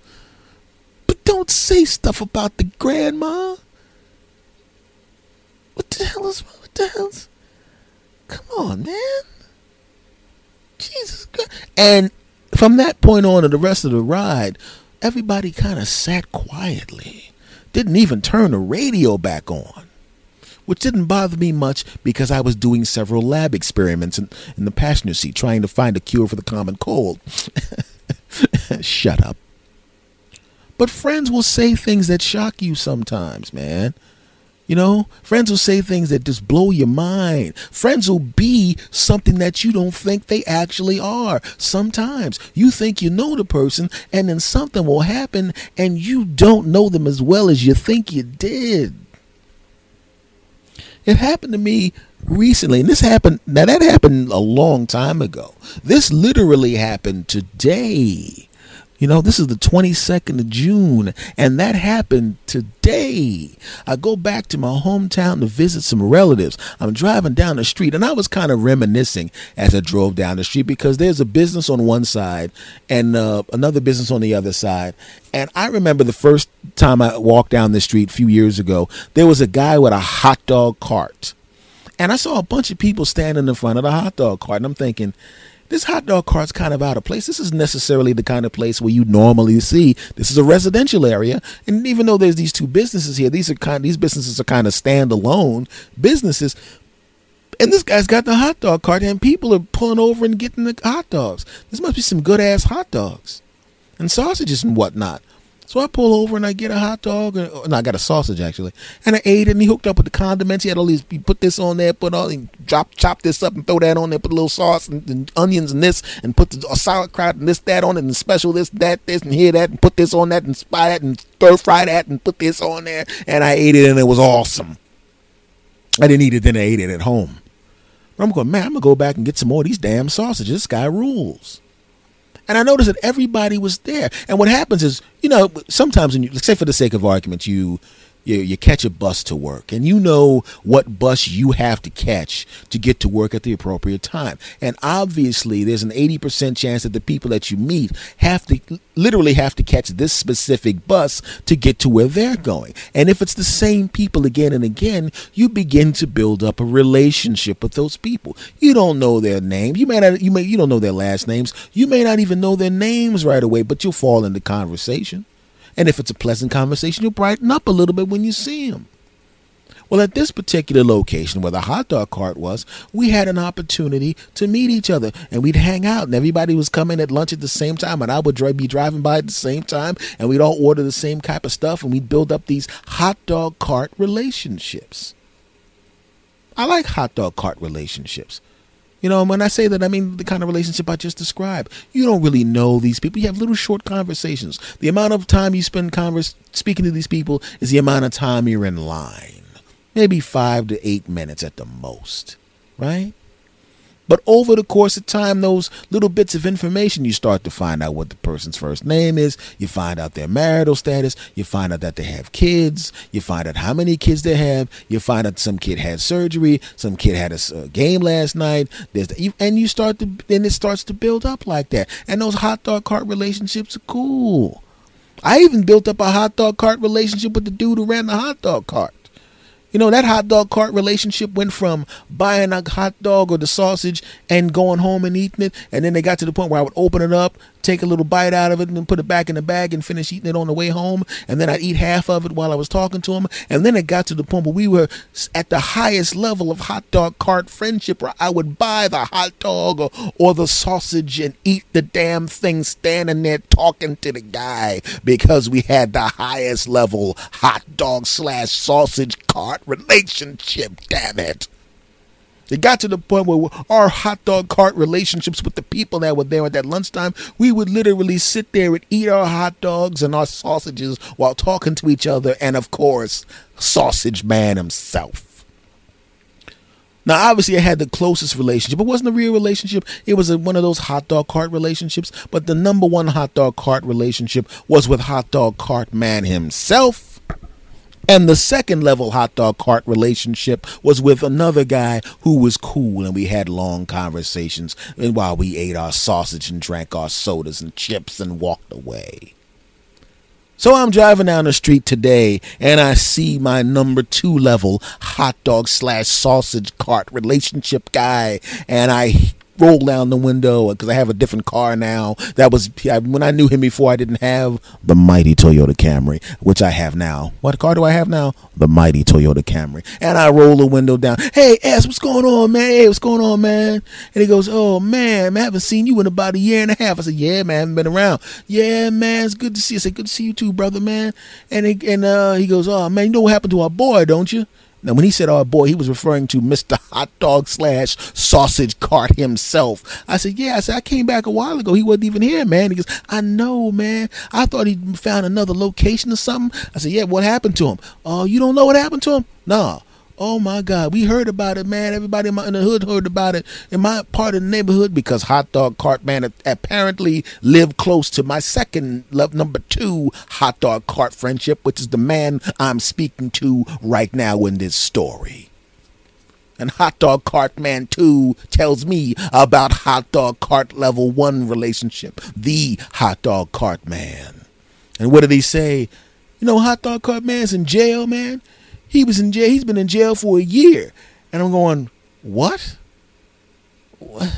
Don't say stuff about the grandma. What the hell is, wrong? what the hell's, come on, man. Jesus Christ. And from that point on to the rest of the ride, everybody kind of sat quietly. Didn't even turn the radio back on which didn't bother me much because I was doing several lab experiments in, in the passenger seat trying to find a cure for the common cold. Shut up. But friends will say things that shock you sometimes, man. You know, friends will say things that just blow your mind. Friends will be something that you don't think they actually are. Sometimes you think you know the person, and then something will happen, and you don't know them as well as you think you did. It happened to me recently, and this happened now that happened a long time ago. This literally happened today. You know, this is the 22nd of June, and that happened today. I go back to my hometown to visit some relatives. I'm driving down the street, and I was kind of reminiscing as I drove down the street because there's a business on one side and uh, another business on the other side. And I remember the first time I walked down the street a few years ago, there was a guy with a hot dog cart. And I saw a bunch of people standing in front of the hot dog cart, and I'm thinking, this hot dog cart's kind of out of place. This is necessarily the kind of place where you normally see. This is a residential area, and even though there's these two businesses here, these are kind these businesses are kind of standalone businesses. And this guy's got the hot dog cart, and people are pulling over and getting the hot dogs. This must be some good ass hot dogs and sausages and whatnot. So I pull over and I get a hot dog. and oh, no, I got a sausage actually, and I ate it. And he hooked up with the condiments. He had all these. He put this on there, put all, he drop, chop this up and throw that on there. Put a little sauce and, and onions and this, and put the sauerkraut and this, that on it, and special this, that, this, and here that, and put this on that, and spy that, and stir fry that, and put this on there. And I ate it, and it was awesome. I didn't eat it, then I ate it at home. But I'm going, man, I'm gonna go back and get some more of these damn sausages. This guy rules. And I noticed that everybody was there. And what happens is, you know, sometimes when you, say for the sake of argument, you you, you catch a bus to work and you know what bus you have to catch to get to work at the appropriate time. And obviously, there's an 80% chance that the people that you meet have to literally have to catch this specific bus to get to where they're going. And if it's the same people again and again, you begin to build up a relationship with those people. You don't know their names. You may not you may you don't know their last names. You may not even know their names right away, but you'll fall into conversation. And if it's a pleasant conversation, you'll brighten up a little bit when you see him. Well, at this particular location where the hot dog cart was, we had an opportunity to meet each other and we'd hang out and everybody was coming at lunch at the same time and I would be driving by at the same time and we'd all order the same type of stuff and we'd build up these hot dog cart relationships. I like hot dog cart relationships. You know, when I say that, I mean the kind of relationship I just described. You don't really know these people. You have little short conversations. The amount of time you spend converse, speaking to these people is the amount of time you're in line. Maybe five to eight minutes at the most, right? But over the course of time, those little bits of information, you start to find out what the person's first name is. You find out their marital status. You find out that they have kids. You find out how many kids they have. You find out some kid had surgery. Some kid had a, game last night. There's the, and you start to, and it starts to build up like that. And those hot dog cart relationships are cool. I even built up a hot dog cart relationship with the dude who ran the hot dog cart. You know, that hot dog cart relationship went from buying a hot dog or the sausage and going home and eating it. And then they got to the point where I would open it up, take a little bite out of it, and then put it back in the bag and finish eating it on the way home. And then I'd eat half of it while I was talking to him. And then it got to the point where we were at the highest level of hot dog cart friendship where I would buy the hot dog or, or the sausage and eat the damn thing standing there talking to the guy because we had the highest level hot dog slash sausage cart relationship, damn it. It got to the point where our hot dog cart relationships with the people that were there at that lunchtime, we would literally sit there and eat our hot dogs and our sausages while talking to each other, and of course, Sausage Man himself. Now, obviously, I had the closest relationship. It wasn't a real relationship. It was a, one of those hot dog cart relationships. But the number one hot dog cart relationship was with hot dog cart man himself and the second level hot dog cart relationship was with another guy who was cool and we had long conversations and while we ate our sausage and drank our sodas and chips and walked away. So I'm driving down the street today and I see my number two level hot dog slash sausage cart relationship guy and I roll down the window because I have a different car now. That was when I knew him before. I didn't have the mighty Toyota Camry, which I have now. What car do I have now? The mighty Toyota Camry. And I roll the window down. Hey, S, what's going on, man? Hey, what's going on, man? And he goes, Oh man, I haven't seen you in about a year and a half. I said, Yeah, man, I haven't been around. Yeah, man, it's good to see you. I said, Good to see you too, brother, man. And he, and uh, he goes, Oh man, you know what happened to our boy, don't you? Now, when he said "our boy," he was referring to Mr. Hot Dog slash Sausage Cart himself. I said, "Yeah." I said, "I came back a while ago. He wasn't even here, man." He goes, "I know, man. I thought he found another location or something." I said, "Yeah. What happened to him? Oh, you don't know what happened to him? Nah. Oh my God, we heard about it, man. Everybody in, my, in, the hood heard about it in my part of the neighborhood because Hot Dog Cart Man apparently lived close to my second love, number two Hot Dog Cart friendship, which is the man I'm speaking to right now in this story. And Hot Dog Cart Man 2 tells me about Hot Dog Cart Level 1 relationship, the Hot Dog Cart Man. And what did he say? You know, Hot Dog Cart Man's in jail, man. He was in jail. He's been in jail for a year. And I'm going, what? what?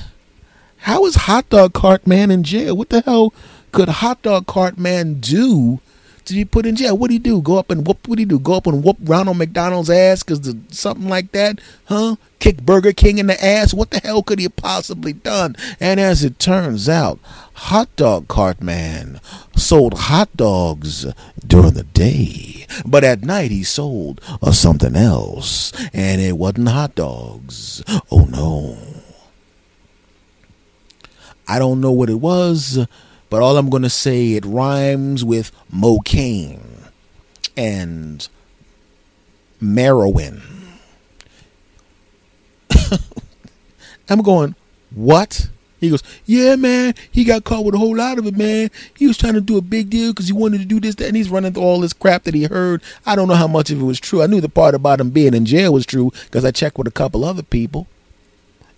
How is Hot Dog Cart Man in jail? What the hell could Hot Dog Cart Man do to be put in jail? What do he do? Go up and whoop? What do he do? Go up and whoop Ronald McDonald's ass because something like that? Huh? Kick Burger King in the ass? What the hell could he possibly done? And as it turns out, Hot Dog Cart Man sold hot dogs during the day, but at night he sold uh, something else, and it wasn't hot dogs. Oh no. I don't know what it was, but all I'm going to say it rhymes with mocaine and Maroin. I'm going, what? He goes, yeah, man, he got caught with a whole lot of it, man. He was trying to do a big deal because he wanted to do this, that, and he's running through all this crap that he heard. I don't know how much of it was true. I knew the part about him being in jail was true because I checked with a couple other people.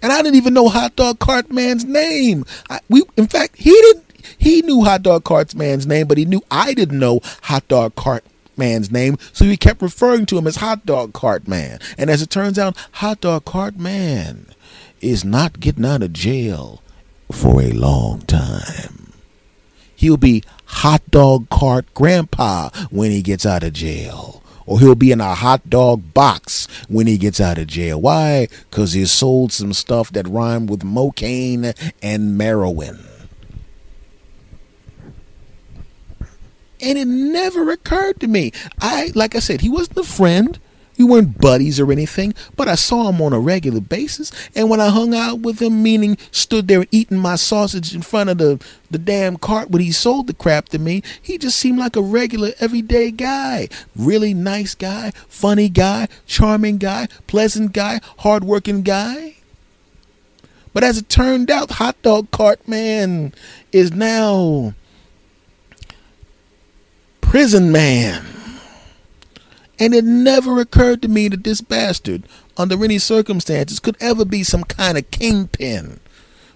And I didn't even know Hot Dog Cart Man's name. I, we, in fact, he didn't. He knew Hot Dog Cart Man's name, but he knew I didn't know Hot Dog Cart man's name, so he kept referring to him as Hot Dog Cart Man. And as it turns out, Hot Dog Cart Man is not getting out of jail for a long time. He'll be Hot Dog Cart Grandpa when he gets out of jail. Or he'll be in a hot dog box when he gets out of jail. Why? Because he sold some stuff that rhymed with cocaine and heroin. And it never occurred to me. I, like I said, he wasn't a friend. We weren't buddies or anything, but I saw him on a regular basis. And when I hung out with him, meaning stood there eating my sausage in front of the, the damn cart when he sold the crap to me, he just seemed like a regular, everyday guy. Really nice guy, funny guy, charming guy, pleasant guy, hardworking guy. But as it turned out, Hot Dog Cart Man is now prison man. And it never occurred to me that this bastard, under any circumstances, could ever be some kind of kingpin.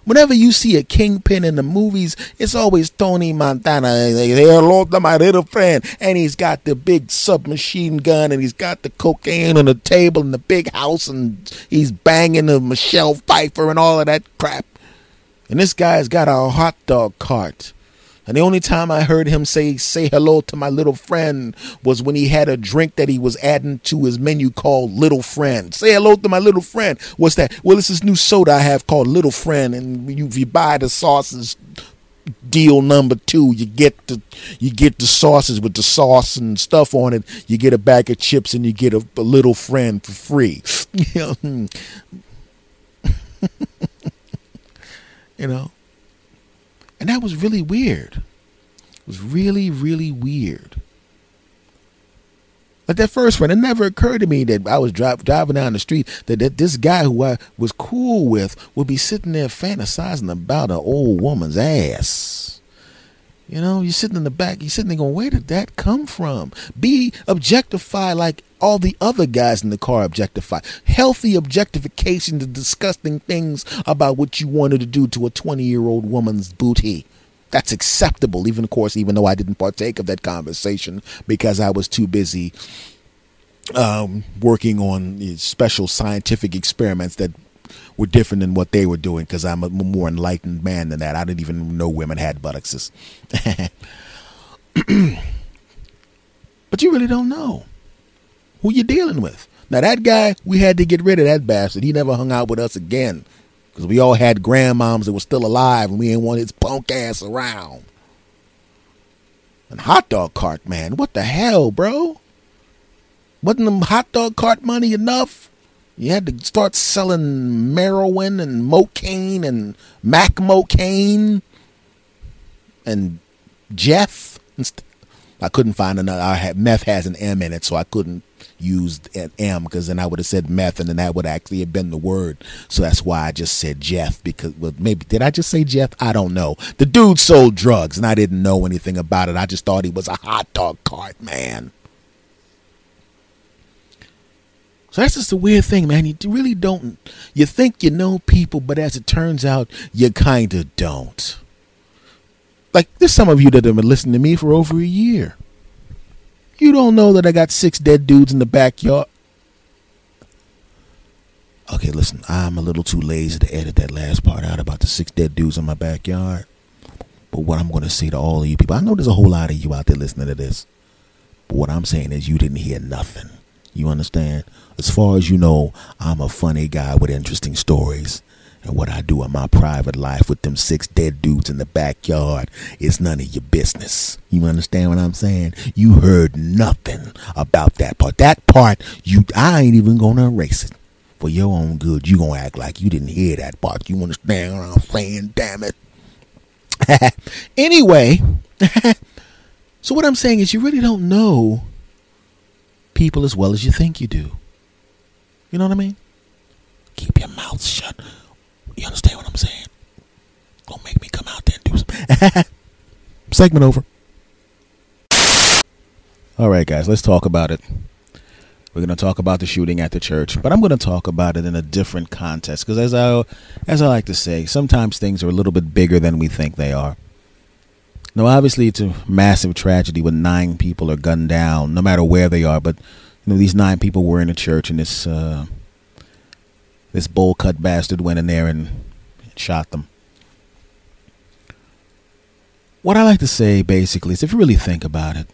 Whenever you see a kingpin in the movies, it's always Tony Montana. Hello to my little friend. And he's got the big submachine gun and he's got the cocaine on the table in the big house and he's banging the Michelle Pfeiffer and all of that crap. And this guy's got a hot dog cart and the only time I heard him say say hello to my little friend was when he had a drink that he was adding to his menu called Little Friend. Say hello to my little friend. What's that? Well, it's this new soda I have called Little Friend, and you, if you buy the sauces deal number two, you get the you get the sauces with the sauce and stuff on it. You get a bag of chips and you get a, a little friend for free. you know. And that was really weird. It was really, really weird. Like that first one, it never occurred to me that I was drive, driving down the street that, that this guy who I was cool with would be sitting there fantasizing about an old woman's ass. You know, you're sitting in the back, you're sitting there going, where did that come from? Be objectified like all the other guys in the car objectify. Healthy objectification, to disgusting things about what you wanted to do to a 20 year old woman's booty. That's acceptable, even of course, even though I didn't partake of that conversation because I was too busy um, working on special scientific experiments that were different than what they were doing because I'm a more enlightened man than that. I didn't even know women had buttocks. but you really don't know who you're dealing with. Now that guy, we had to get rid of that bastard. He never hung out with us again because we all had grandmoms that were still alive, and we didn't want his punk ass around. And hot dog cart man, what the hell, bro? Wasn't the hot dog cart money enough? You had to start selling heroin and mocaine and Mac mocaine and Jeff. I couldn't find another. I had meth has an M in it, so I couldn't use an M because then I would have said meth and then that would actually have been the word. So that's why I just said Jeff because well, maybe did I just say Jeff? I don't know. The dude sold drugs and I didn't know anything about it. I just thought he was a hot dog cart man. So that's just the weird thing, man. You really don't. You think you know people, but as it turns out, you kind of don't. Like, there's some of you that have been listening to me for over a year. You don't know that I got six dead dudes in the backyard. Okay, listen, I'm a little too lazy to edit that last part out about the six dead dudes in my backyard. But what I'm going to say to all of you people, I know there's a whole lot of you out there listening to this. But what I'm saying is you didn't hear nothing. You understand? As far as you know, I'm a funny guy with interesting stories. And what I do in my private life with them six dead dudes in the backyard is none of your business. You understand what I'm saying? You heard nothing about that part. That part, you I ain't even gonna erase it. For your own good, you gonna act like you didn't hear that part. You understand what I'm saying? Damn it. anyway, so what I'm saying is you really don't know people as well as you think you do. You know what I mean? Keep your mouth shut. You understand what I'm saying? gonna make me come out there and do some segment over. All right, guys, let's talk about it. We're going to talk about the shooting at the church, but I'm going to talk about it in a different context because, as I as I like to say, sometimes things are a little bit bigger than we think they are. Now, obviously, it's a massive tragedy when nine people are gunned down, no matter where they are. But you know, these nine people were in a church, and this uh, this bowl cut bastard went in there and shot them. What I like to say, basically, is if you really think about it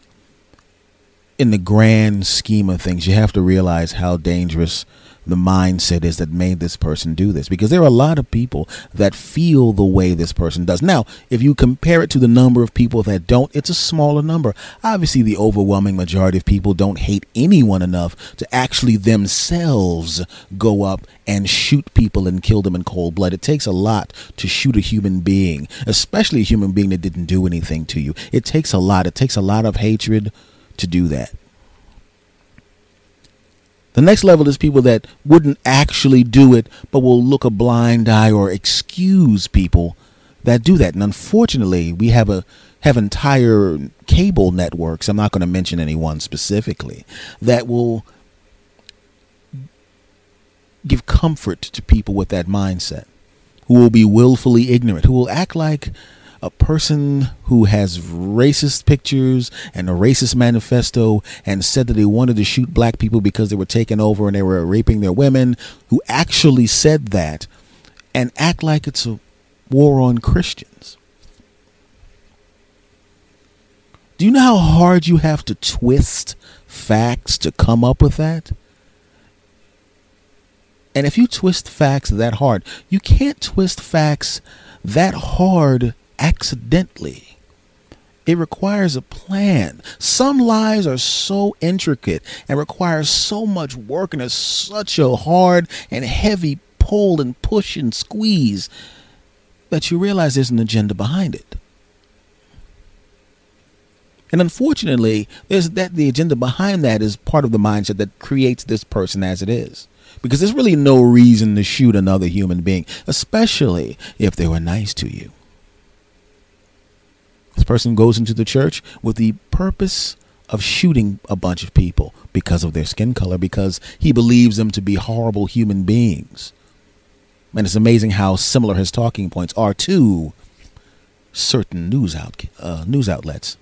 in the grand scheme of things, you have to realize how dangerous the mindset is that made this person do this because there are a lot of people that feel the way this person does. Now, if you compare it to the number of people that don't, it's a smaller number. Obviously, the overwhelming majority of people don't hate anyone enough to actually themselves go up and shoot people and kill them in cold blood. It takes a lot to shoot a human being, especially a human being that didn't do anything to you. It takes a lot. It takes a lot of hatred to do that. The next level is people that wouldn't actually do it, but will look a blind eye or excuse people that do that. And unfortunately, we have a have entire cable networks. I'm not going to mention anyone specifically that will give comfort to people with that mindset, who will be willfully ignorant, who will act like a person who has racist pictures and a racist manifesto and said that they wanted to shoot black people because they were taking over and they were raping their women, who actually said that and act like it's a war on Christians. Do you know how hard you have to twist facts to come up with that? And if you twist facts that hard, you can't twist facts that hard accidentally. It requires a plan. Some lies are so intricate and require so much work and it's such a hard and heavy pull and push and squeeze that you realize there's an agenda behind it. And unfortunately, there's that the agenda behind that is part of the mindset that creates this person as it is. Because there's really no reason to shoot another human being, especially if they were nice to you. This person goes into the church with the purpose of shooting a bunch of people because of their skin color, because he believes them to be horrible human beings. And it's amazing how similar his talking points are to certain news out uh, news outlets.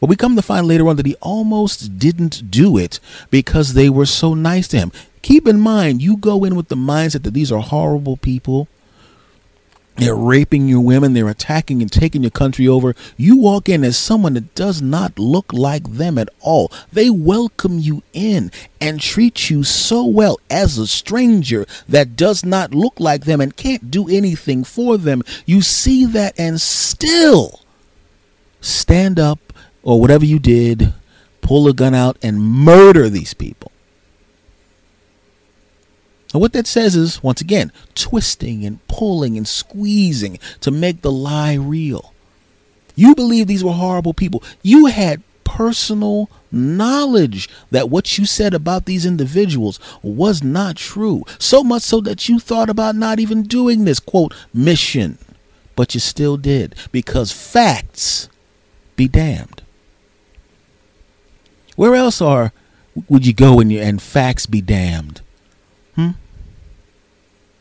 But we come to find later on that he almost didn't do it because they were so nice to him. Keep in mind, you go in with the mindset that these are horrible people they're raping your women. They're attacking and taking your country over. You walk in as someone that does not look like them at all. They welcome you in and treat you so well as a stranger that does not look like them and can't do anything for them. You see that and still stand up or whatever you did, pull a gun out and murder these people. And what that says is, once again, twisting and pulling and squeezing to make the lie real. You believe these were horrible people. You had personal knowledge that what you said about these individuals was not true. So much so that you thought about not even doing this, quote, mission. But you still did because facts be damned. Where else are would you go and, and facts be damned? Hmm?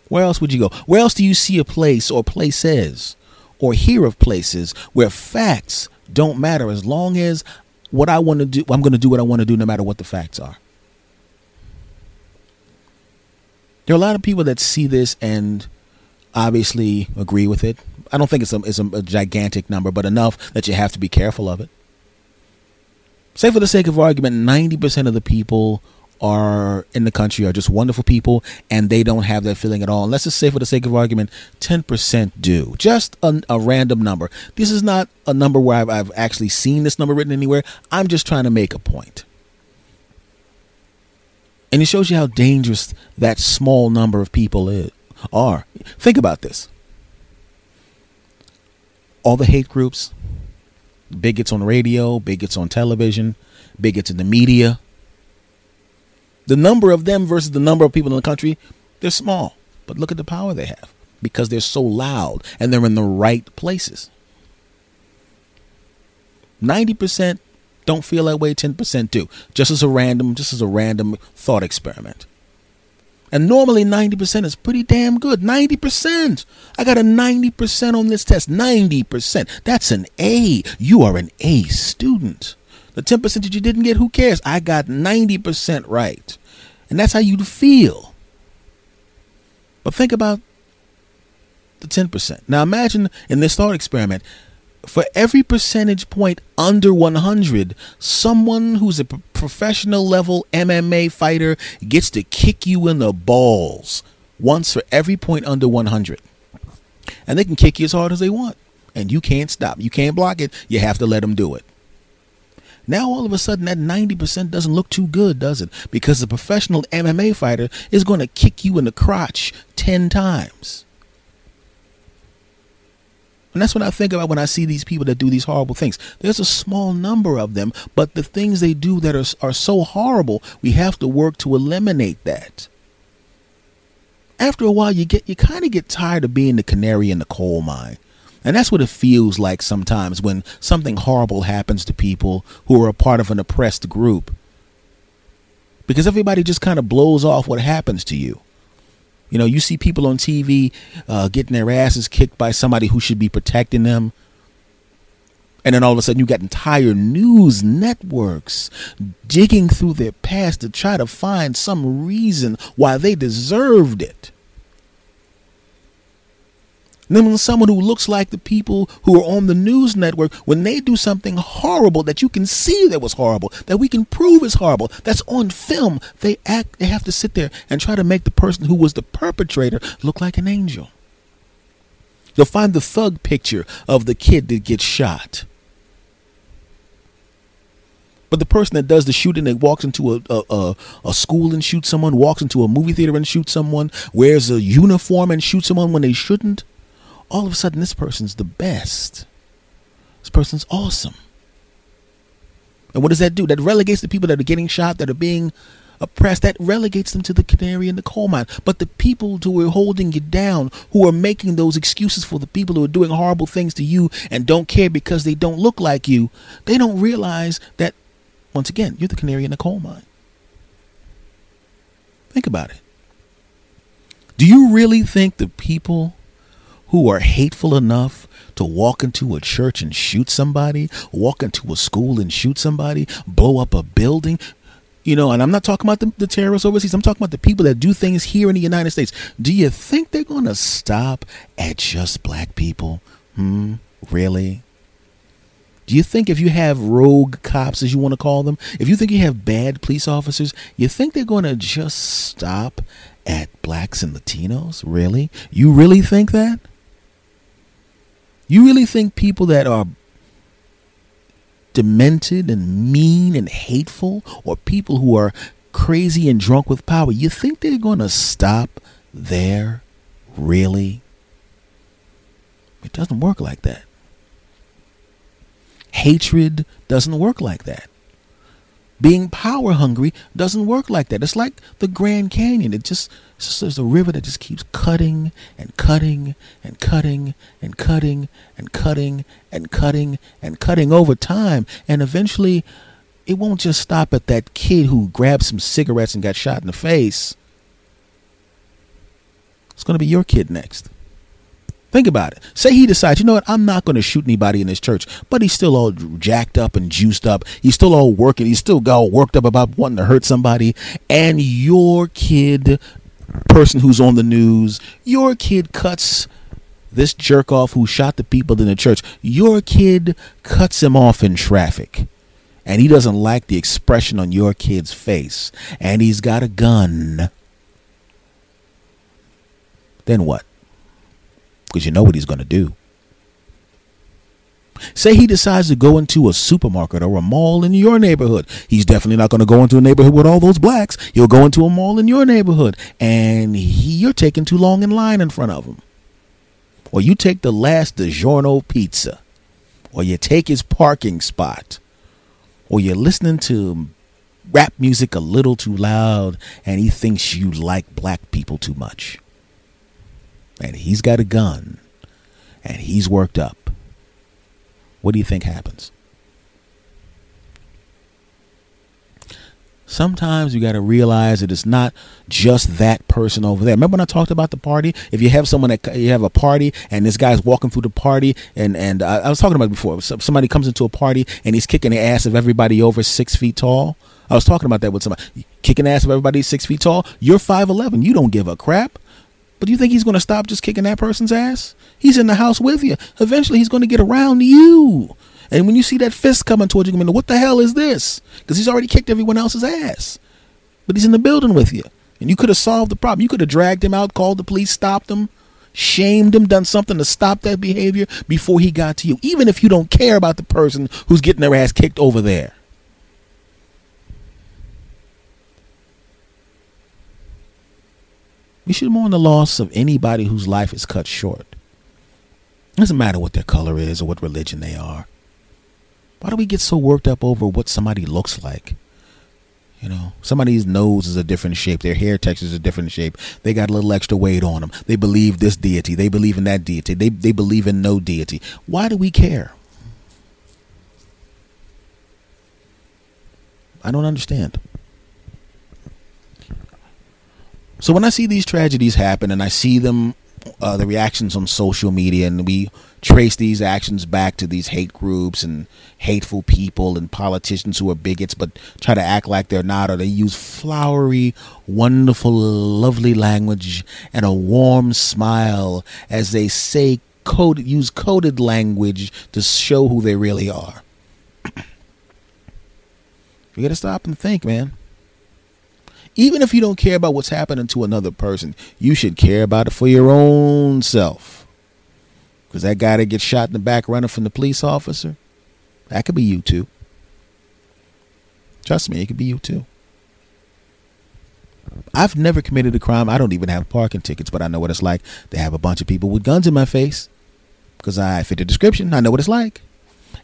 Where else would you go? Where else do you see a place or places or hear of places where facts don't matter as long as what I want to do, I'm going to do what I want to do no matter what the facts are? There are a lot of people that see this and obviously agree with it. I don't think it's a, it's a, a gigantic number, but enough that you have to be careful of it. Say, for the sake of argument, 90% of the people are in the country are just wonderful people and they don't have that feeling at all. And let's just say, for the sake of argument, 10% do. Just a, a random number. This is not a number where I've, I've actually seen this number written anywhere. I'm just trying to make a point. And it shows you how dangerous that small number of people is, are. Think about this. All the hate groups, bigots on radio, bigots on television, bigots in the media, the number of them versus the number of people in the country, they're small. But look at the power they have. because they're so loud and they're in the right places. 90% don't feel that way, 10% do. Just as a random, just as a random thought experiment. And normally 90% is pretty damn good. 90%. I got a 90% on this test. 90%. That's an A. You are an A student. The 10% that you didn't get, who cares? I got 90% right. And that's how you feel. But think about the 10%. Now imagine in this thought experiment, for every percentage point under 100, someone who's a professional level MMA fighter gets to kick you in the balls once for every point under 100. And they can kick you as hard as they want. And you can't stop. You can't block it. You have to let them do it. Now all of a sudden that 90% doesn't look too good, does it? Because the professional MMA fighter is going to kick you in the crotch 10 times. And that's what I think about when I see these people that do these horrible things. There's a small number of them, but the things they do that are, are so horrible, we have to work to eliminate that. After a while, you get you kind of get tired of being the canary in the coal mine. And that's what it feels like sometimes when something horrible happens to people who are a part of an oppressed group. Because everybody just kind of blows off what happens to you. You know, you see people on TV uh, getting their asses kicked by somebody who should be protecting them. And then all of a sudden, you got entire news networks digging through their past to try to find some reason why they deserved it. Then when someone who looks like the people who are on the news network, when they do something horrible that you can see that was horrible, that we can prove is horrible, that's on film, they act they have to sit there and try to make the person who was the perpetrator look like an angel. You'll find the thug picture of the kid that gets shot. But the person that does the shooting, that walks into a, a, a, a, school and shoots someone, walks into a movie theater and shoots someone, wears a uniform and shoots someone when they shouldn't, all of a sudden this person's the best. This person's awesome. And what does that do? That relegates the people that are getting shot, that are being oppressed, that relegates them to the canary in the coal mine. But the people who are holding you down, who are making those excuses for the people who are doing horrible things to you and don't care because they don't look like you, they don't realize that, once again, you're the canary in the coal mine. Think about it. Do you really think the people who are hateful enough to walk into a church and shoot somebody, walk into a school and shoot somebody, blow up a building. You know, and I'm not talking about the, the terrorists overseas. I'm talking about the people that do things here in the United States. Do you think they're going to stop at just black people? Hmm, really? Do you think if you have rogue cops, as you want to call them, if you think you have bad police officers, you think they're going to just stop at blacks and Latinos? Really? You really think that? You really think people that are demented and mean and hateful, or people who are crazy and drunk with power, you think they're going to stop there? Really? It doesn't work like that. Hatred doesn't work like that. Being power hungry doesn't work like that. It's like the Grand Canyon. It just it's just there's a river that just keeps cutting and cutting and cutting and cutting and cutting and cutting and cutting over time, and eventually, it won't just stop at that kid who grabbed some cigarettes and got shot in the face. It's going to be your kid next. Think about it. Say he decides, you know what, I'm not going to shoot anybody in this church, but he's still all jacked up and juiced up. He's still all working. He's still all worked up about wanting to hurt somebody. And your kid, person who's on the news, your kid cuts this jerk off who shot the people in the church. Your kid cuts him off in traffic. And he doesn't like the expression on your kid's face. And he's got a gun. Then what? Because you know what he's going to do. Say he decides to go into a supermarket or a mall in your neighborhood. He's definitely not going to go into a neighborhood with all those blacks. He'll go into a mall in your neighborhood and he, you're taking too long in line in front of him. Or you take the last DiGiorno pizza. Or you take his parking spot. Or you're listening to rap music a little too loud and he thinks you like black people too much. And he's got a gun and he's worked up, what do you think happens? Sometimes you got to realize that it's not just that person over there. Remember when I talked about the party? If you have someone that you have a party and this guy's walking through the party, and and I, I was talking about it before. Somebody comes into a party and he's kicking the ass of everybody over six feet tall. I was talking about that with somebody kicking the ass of everybody six feet tall. You're five eleven. You don't give a crap. But do you think he's going to stop just kicking that person's ass? He's in the house with you. Eventually, he's going to get around you. And when you see that fist coming towards you, you're going to what the hell is this? Because he's already kicked everyone else's ass. But he's in the building with you. And you could have solved the problem. You could have dragged him out, called the police, stopped him, shamed him, done something to stop that behavior before he got to you. Even if you don't care about the person who's getting their ass kicked over there. We should mourn the loss of anybody whose life is cut short. It doesn't matter what their color is or what religion they are. Why do we get so worked up over what somebody looks like? You know, somebody's nose is a different shape. Their hair texture is a different shape. They got a little extra weight on them. They believe this deity. They believe in that deity. They, they believe in no deity. Why do we care? I don't understand. So when I see these tragedies happen and I see them, uh, the reactions on social media, and we trace these actions back to these hate groups and hateful people and politicians who are bigots but try to act like they're not, or they use flowery, wonderful, lovely language and a warm smile as they say coded, use coded language to show who they really are. you got to stop and think, man even if you don't care about what's happening to another person, you should care about it for your own self. Because that guy that gets shot in the back running from the police officer, that could be you too. Trust me, it could be you too. I've never committed a crime. I don't even have parking tickets, but I know what it's like to have a bunch of people with guns in my face because I fit the description. I know what it's like.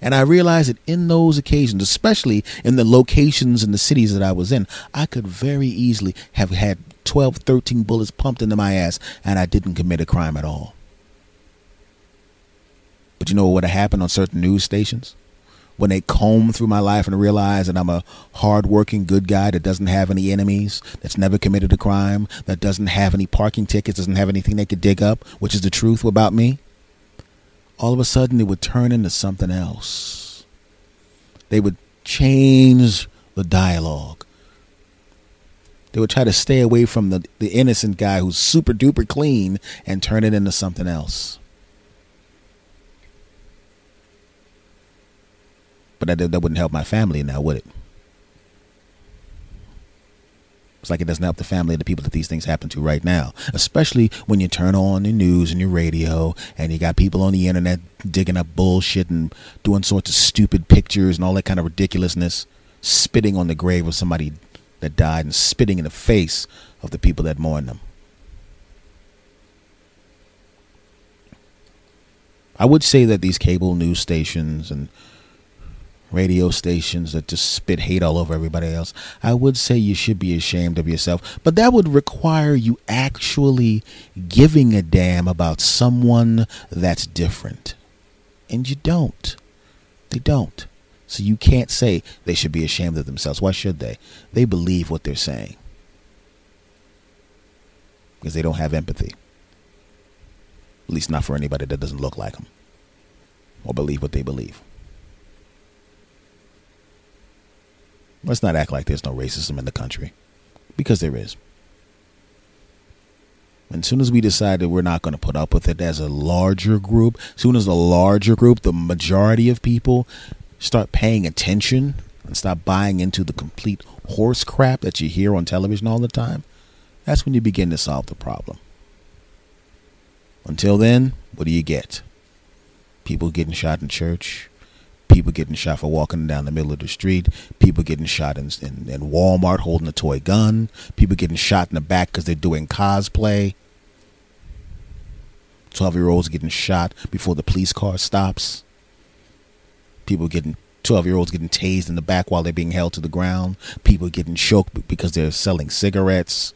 And I realized that in those occasions, especially in the locations and the cities that I was in, I could very easily have had 12, 13 bullets pumped into my ass and I didn't commit a crime at all. But you know what would have happened on certain news stations? When they comb through my life and realize that I'm a hardworking, good guy that doesn't have any enemies, that's never committed a crime, that doesn't have any parking tickets, doesn't have anything they could dig up, which is the truth about me, all of a sudden it would turn into something else. They would change the dialogue. They would try to stay away from the, the innocent guy who's super duper clean and turn it into something else. But that, that wouldn't help my family now, would it? It's like it doesn't help the family of the people that these things happen to right now, especially when you turn on the news and your radio and you got people on the internet digging up bullshit and doing sorts of stupid pictures and all that kind of ridiculousness, spitting on the grave of somebody that died and spitting in the face of the people that mourn them. I would say that these cable news stations and radio stations that just spit hate all over everybody else, I would say you should be ashamed of yourself. But that would require you actually giving a damn about someone that's different. And you don't. They don't. So you can't say they should be ashamed of themselves. Why should they? They believe what they're saying. Because they don't have empathy. At least not for anybody that doesn't look like them or believe what they believe. Let's not act like there's no racism in the country, because there is. And as soon as we decide that we're not going to put up with it as a larger group, as soon as the larger group, the majority of people, start paying attention and stop buying into the complete horse crap that you hear on television all the time, that's when you begin to solve the problem. Until then, what do you get? People getting shot in church, people getting shot for walking down the middle of the street, people getting shot in, in, in Walmart holding a toy gun, people getting shot in the back because they're doing cosplay. 12 year olds getting shot before the police car stops. People getting 12 year olds getting tased in the back while they're being held to the ground. People getting choked because they're selling cigarettes.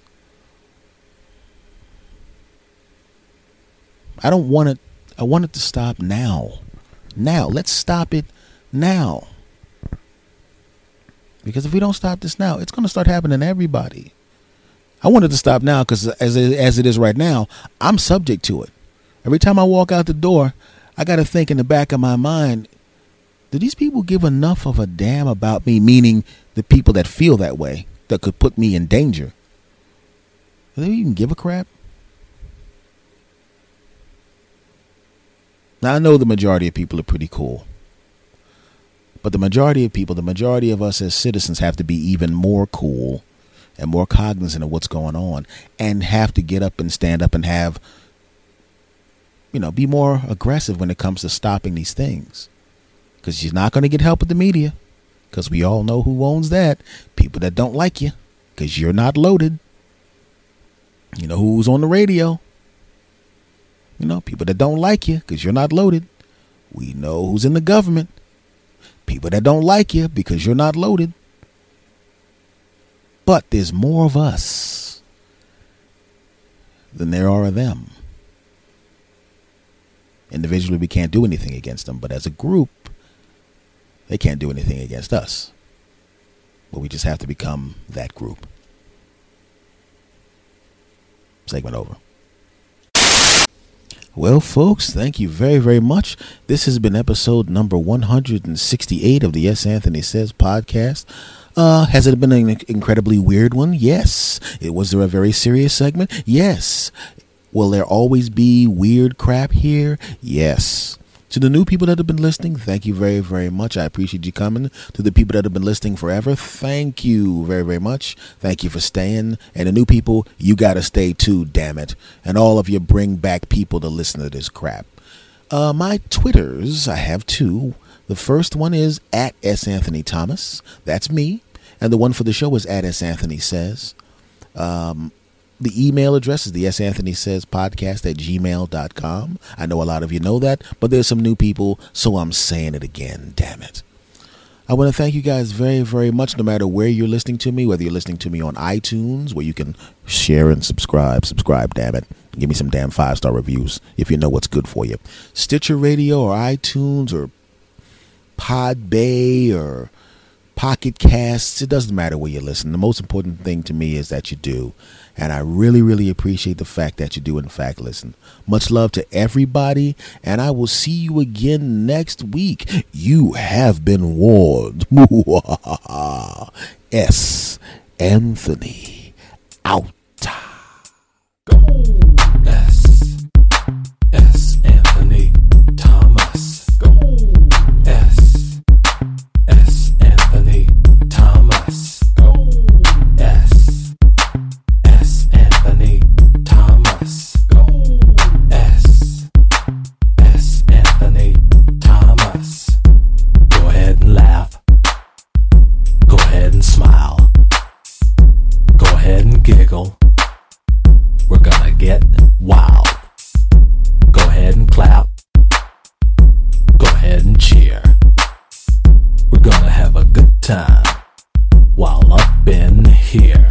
I don't want it. I want it to stop now. Now, let's stop it now. Because if we don't stop this now, it's going to start happening to everybody. I want it to stop now because as as it is right now, I'm subject to it. Every time I walk out the door, I got to think in the back of my mind, do these people give enough of a damn about me? Meaning the people that feel that way, that could put me in danger. Do they even give a crap? Now, I know the majority of people are pretty cool. But the majority of people, the majority of us as citizens, have to be even more cool and more cognizant of what's going on and have to get up and stand up and have, you know, be more aggressive when it comes to stopping these things. Because you're not going to get help with the media. Because we all know who owns that. People that don't like you. Because you're not loaded. You know who's on the radio. You know, people that don't like you because you're not loaded. We know who's in the government. People that don't like you because you're not loaded. But there's more of us than there are of them. Individually, we can't do anything against them, but as a group, they can't do anything against us. But we just have to become that group. Segment over. Well, folks, thank you very, very much. This has been episode number 168 of the S. Anthony Says podcast. Uh, has it been an incredibly weird one? Yes. It was there a very serious segment? Yes. Will there always be weird crap here? Yes. To the new people that have been listening, thank you very, very much. I appreciate you coming. To the people that have been listening forever, thank you very, very much. Thank you for staying. And the new people, you got to stay too, damn it. And all of you bring back people to listen to this crap. Uh, my Twitters, I have two. The first one is at S. Anthony Thomas. That's me. And the one for the show is at S. Anthony Says. Um, the email address is the S. Anthony Says podcast at gmail.com. I know a lot of you know that, but there's some new people, so I'm saying it again. Damn it. I want to thank you guys very, very much, no matter where you're listening to me, whether you're listening to me on iTunes, where you can share and subscribe. Subscribe, damn it. Give me some damn five star reviews if you know what's good for you. Stitcher Radio or iTunes or Podbay or Pocket Casts. It doesn't matter where you listen. The most important thing to me is that you do. And I really, really appreciate the fact that you do, in fact, listen. Much love to everybody, and I will see you again next week. You have been warned. S. Anthony out. Time while up in here.